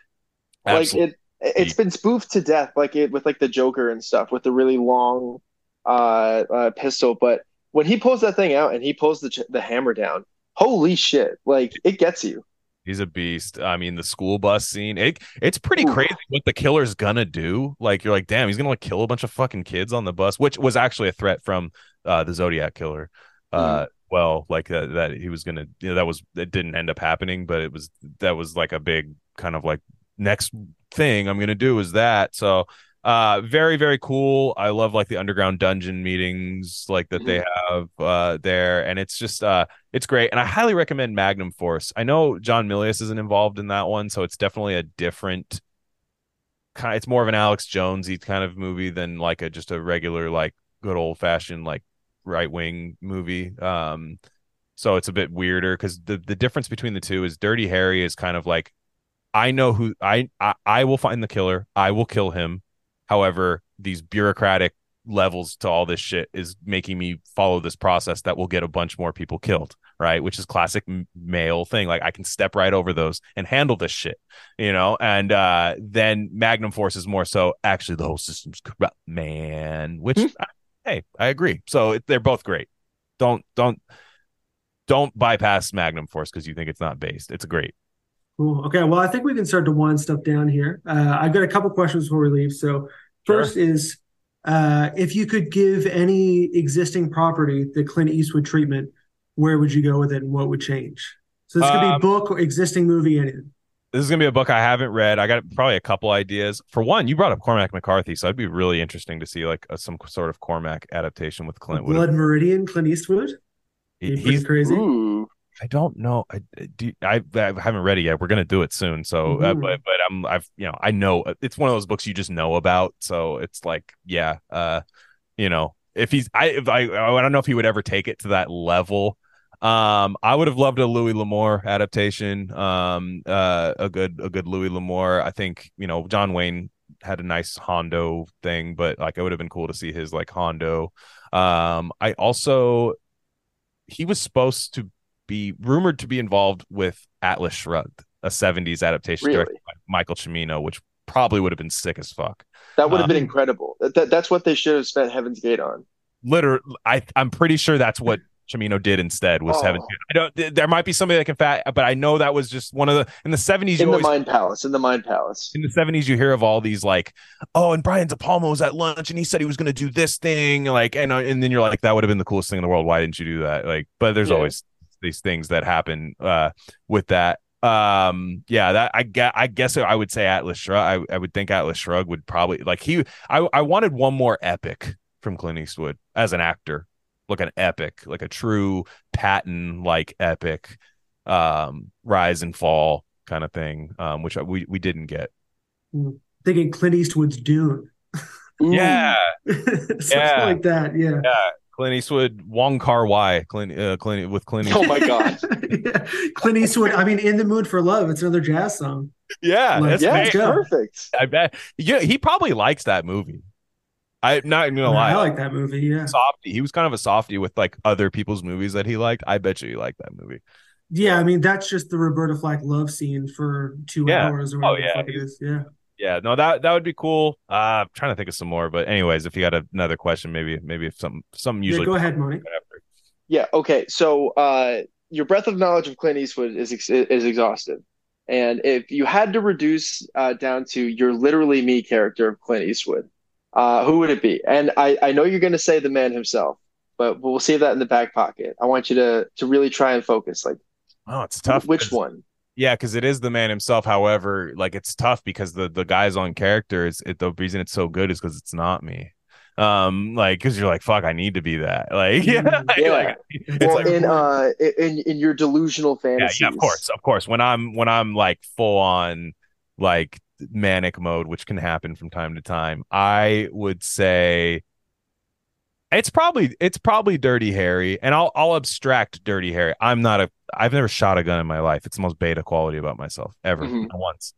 Like it it's been spoofed to death, like it with like the Joker and stuff, with the really long uh, uh pistol. But when he pulls that thing out and he pulls the ch- the hammer down, holy shit! Like it gets you. He's a beast. I mean, the school bus scene, it it's pretty Ooh. crazy what the killer's gonna do. Like you're like, damn, he's gonna like kill a bunch of fucking kids on the bus, which was actually a threat from uh the Zodiac killer. Uh well, like that that he was gonna you know, that was it didn't end up happening, but it was that was like a big kind of like next thing I'm gonna do is that. So uh very, very cool. I love like the underground dungeon meetings like that they have uh there. And it's just uh it's great and i highly recommend magnum force i know john milius isn't involved in that one so it's definitely a different kind it's more of an alex jonesy kind of movie than like a just a regular like good old fashioned like right wing movie um so it's a bit weirder because the the difference between the two is dirty harry is kind of like i know who I, I i will find the killer. I will kill him. However these bureaucratic levels to all this shit is making me follow this process that will get a bunch more people killed right? Which is classic male thing. Like i can step right over those and handle this shit you know? And uh then magnum force is more so actually the whole system's corrupt man which I- hey i agree. So it, they're both great. Don't don't don't bypass Magnum Force because you think it's not based. It's great. Cool. Okay. Well, I think we can start to wind stuff down here. Uh, I've got a couple questions before we leave. So, first sure. is uh, if you could give any existing property the Clint Eastwood treatment, where would you go with it and what would change? So, this could um, be book or existing movie, anything. This is gonna be a book I haven't read. I got probably a couple ideas. For one, you brought up Cormac McCarthy, so it'd be really interesting to see like a, some sort of Cormac adaptation with Clint. Blood Meridian, Clint Eastwood. He, he's crazy. Ooh. I don't know. I do. I, I haven't read it yet. We're gonna do it soon. So, uh, mm-hmm. uh, but but I'm I've you know I know uh, it's one of those books you just know about. So it's like yeah, uh, you know if he's I if I I don't know if he would ever take it to that level. Um, I would have loved a Louis L'Amour adaptation. Um, uh, a good a good Louis L'Amour. I think you know John Wayne had a nice Hondo thing, but like it would have been cool to see his like Hondo. Um, I also he was supposed to be rumored to be involved with Atlas Shrugged, a 70s adaptation really? directed by Michael Cimino, which probably would have been sick as fuck. That would have um, been incredible. That, that's what they should have spent Heaven's Gate on. Literally, I, I'm pretty sure that's what Cimino did instead was oh. Heaven's Gate. I don't. There might be somebody that can fat, but I know that was just one of the in the 70s. In the always, Mind Palace. In the Mind Palace. In the 70s, you hear of all these like, oh, and Brian De Palma was at lunch and he said he was going to do this thing, like, and and then you're like, that would have been the coolest thing in the world. Why didn't you do that? Like, but there's yeah. always these things that happen uh, with that. Um, yeah, that I get. I guess I would say Atlas Shrug. I, I would think Atlas Shrug would probably like he. I I wanted one more epic from Clint Eastwood as an actor, like an epic, like a true Patton like epic, um, rise and fall kind of thing, um, which we we didn't get. Thinking Clint Eastwood's Dune. yeah, something yeah. like that. Yeah. Yeah. Clint Eastwood, Wong Kar Wai, Clint, uh, Clint with Clint. Eastwood. Oh my god, yeah. Clint Eastwood. I mean, "In the Mood for Love." It's another jazz song. Yeah, like, yeah, it's perfect. I bet. Yeah, he probably likes that movie. I'm not gonna lie. I like that movie. Yeah, softy. He was kind of a softy with like other people's movies that he liked. I bet you he liked that movie. Yeah, I mean that's just the Roberta Flack love scene for two yeah. hours or oh, whatever yeah. it is. Yeah yeah, no, that that would be cool. Uh, I'm trying to think of some more, but anyways, if you got another question, maybe maybe if some some usually. Yeah, go ahead, Monty. Yeah. Okay. So, uh, your breadth of knowledge of Clint Eastwood is is exhaustive, and if you had to reduce uh, down to your literally me character of Clint Eastwood, uh, who would it be? And I I know you're going to say the man himself, but we'll save that in the back pocket. I want you to to really try and focus. Like, oh, it's tough. Which one? Yeah, because it is the man himself. However, like it's tough because the the guy's on character is it, the reason it's so good is because it's not me. Um, like because you're like fuck, I need to be that. Like yeah, yeah. Like, well, like, in uh in in your delusional fantasy. Yeah, yeah, of course, of course. When I'm when I'm like full on like manic mode, which can happen from time to time, I would say it's probably it's probably Dirty Harry, and I'll I'll abstract Dirty Harry. I'm not a I've never shot a gun in my life. It's the most beta quality about myself ever. Mm-hmm. once.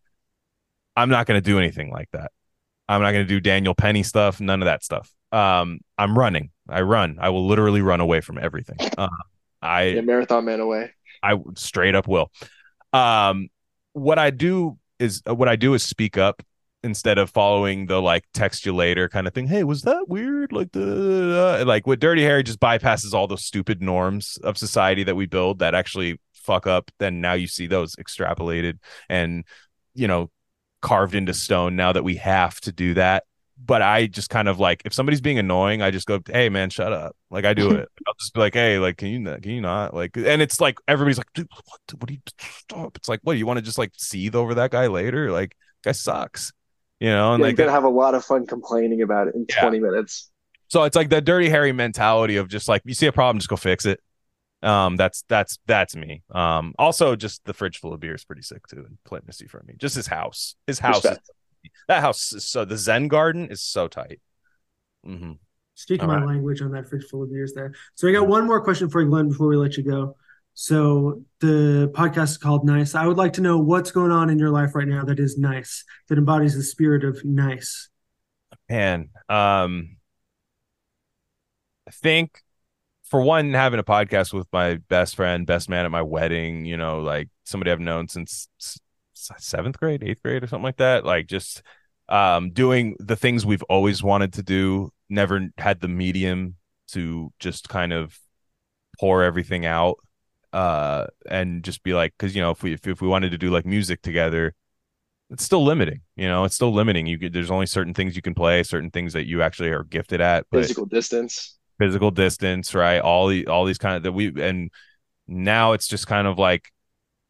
I'm not going to do anything like that. I'm not going to do Daniel Penny stuff. None of that stuff. Um, I'm running. I run. I will literally run away from everything. Uh, I yeah, marathon man away. I straight up will. Um, what I do is what I do is speak up instead of following the like text you later kind of thing. Hey, was that weird? Like the like what Dirty Harry just bypasses all those stupid norms of society that we build that actually fuck up. Then now you see those extrapolated and you know carved into stone. Now that we have to do that. But I just kind of like if somebody's being annoying, I just go, "Hey, man, shut up!" Like I do it. I'll just be like, "Hey, like, can you can you not like?" And it's like everybody's like, "Dude, what? What do you stop?" It's like, what do you want to just like seethe over that guy later? Like, guy sucks you know, and yeah, like you're gonna have a lot of fun complaining about it in yeah. 20 minutes. So it's like the dirty Harry mentality of just like you see a problem, just go fix it. Um, that's that's that's me. Um, also just the fridge full of beer is pretty sick too, and Clint Misty for Me. Just his house, his house, is, that house is so the Zen garden is so tight. Mm-hmm. Speaking my right. language on that fridge full of beers there. So I got one more question for you, Glen, before we let you go. So the podcast is called Nice. I would like to know what's going on in your life right now that is nice, that embodies the spirit of nice. Man, um, I think for one, having a podcast with my best friend, best man at my wedding, you know, like somebody I've known since seventh grade, eighth grade, or something like that. Like just um, doing the things we've always wanted to do, never had the medium to just kind of pour everything out uh and just be like because you know if we if, if we wanted to do like music together it's still limiting you know it's still limiting. You could, there's only certain things you can play certain things that you actually are gifted at Physical distance. physical distance right? All the all these kind of that we and now it's just kind of like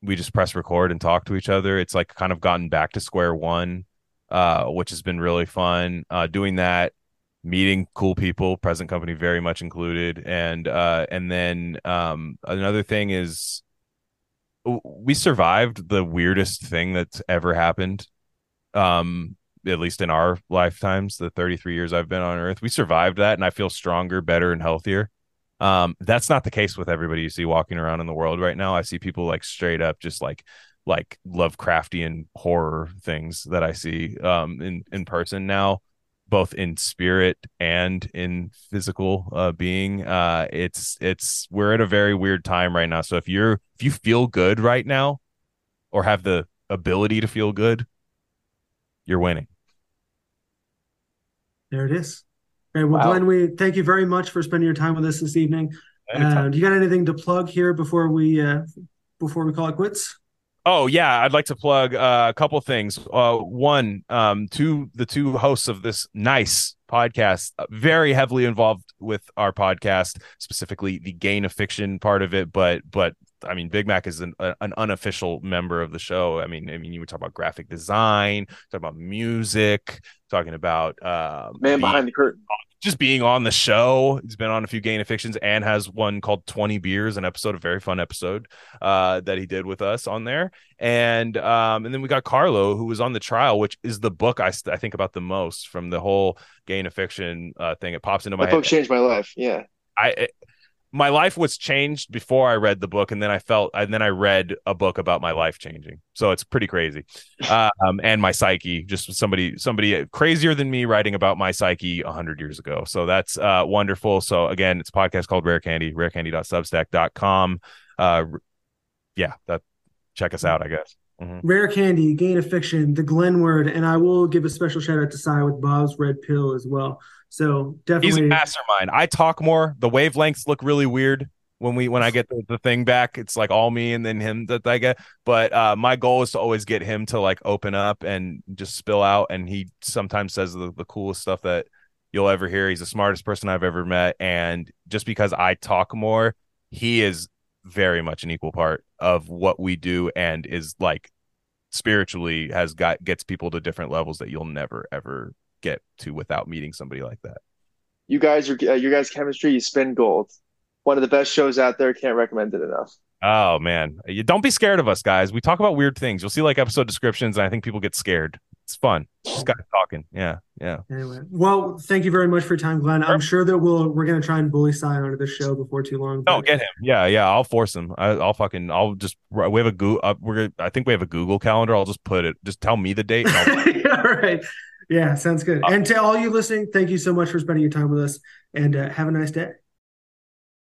we just press record and talk to each other. It's like kind of gotten back to square one uh which has been really fun uh doing that meeting cool people present company very much included. And uh and then um another thing is we survived the weirdest thing that's ever happened um at least in our lifetimes the 33 years I've been on earth. We survived that and I feel stronger better and healthier. Um that's not the case with everybody you see walking around in the world right now. I see people like straight up just like like Lovecraftian horror things that I see um in in person now both in spirit and in physical uh being uh it's it's we're at a very weird time right now so if you're if you feel good right now or have the ability to feel good you're winning There it is. All right, well, Wow. Glen, we thank you very much for spending your time with us this evening. Uh, do you got anything to plug here before we uh, before we call it quits? Oh yeah, I'd like to plug uh, a couple things. Uh, one, um, two, the two hosts of this nice podcast, uh, very heavily involved with our podcast, specifically the gain of fiction part of it. But, but I mean, Big Mac is an, an unofficial member of the show. I mean, I mean, you were talking about graphic design, talking about music, talking about uh, Man the- behind the curtain. just being on the show. He's been on a few Gain of Fictions and has one called 20 Beers, an episode, a very fun episode uh, that he did with us on there. And um, and then we got Carlo, who was on the trial, which is the book I, I think about the most from the whole Gain of Fiction uh, thing. It pops into my That head. book changed my life. Yeah. I it- my life was changed before I read the book, and then I felt, and then I read a book about my life changing. So it's pretty crazy, uh, um, and my psyche. Just somebody, somebody crazier than me writing about my psyche a hundred years ago. So that's uh, wonderful. So again, it's a podcast called Rare Candy, rarecandy.substack.com. Uh, yeah, that check us out. I guess. Rare Candy, Gain of Fiction, The Glen Word, and I will give a special shout out to Cy with Bob's Red Pill as well. So definitely, He's a mastermind. I talk more. The wavelengths look really weird when we when I get the, the thing back. It's like all me and then him that I get. But uh, my goal is to always get him to like open up and just spill out. And he sometimes says the, the coolest stuff that you'll ever hear. He's the smartest person I've ever met. And just because I talk more, he is very much an equal part of what we do and is like spiritually has got gets people to different levels that you'll never ever get to without meeting somebody like that. You guys are uh, your guys' chemistry. You spin gold. One of the best shows out there. Can't recommend it enough. Oh man, you don't be scared of us, guys. We talk about weird things. You'll see like episode descriptions, and I think people get scared. It's fun. Just guys talking. Yeah, yeah. anyway. Well, thank you very much for your time, Glen. I'm sure that we'll we're gonna try and bully Cy onto this show before too long. No, but- get him. Yeah, yeah. I'll force him. I, I'll fucking. I'll just. We have a Google. Uh, we're. I think we have a Google calendar. I'll just put it. Just tell me the date. And I'll, all right. Yeah, sounds good. And to all you listening, thank you so much for spending your time with us and uh, have a nice day.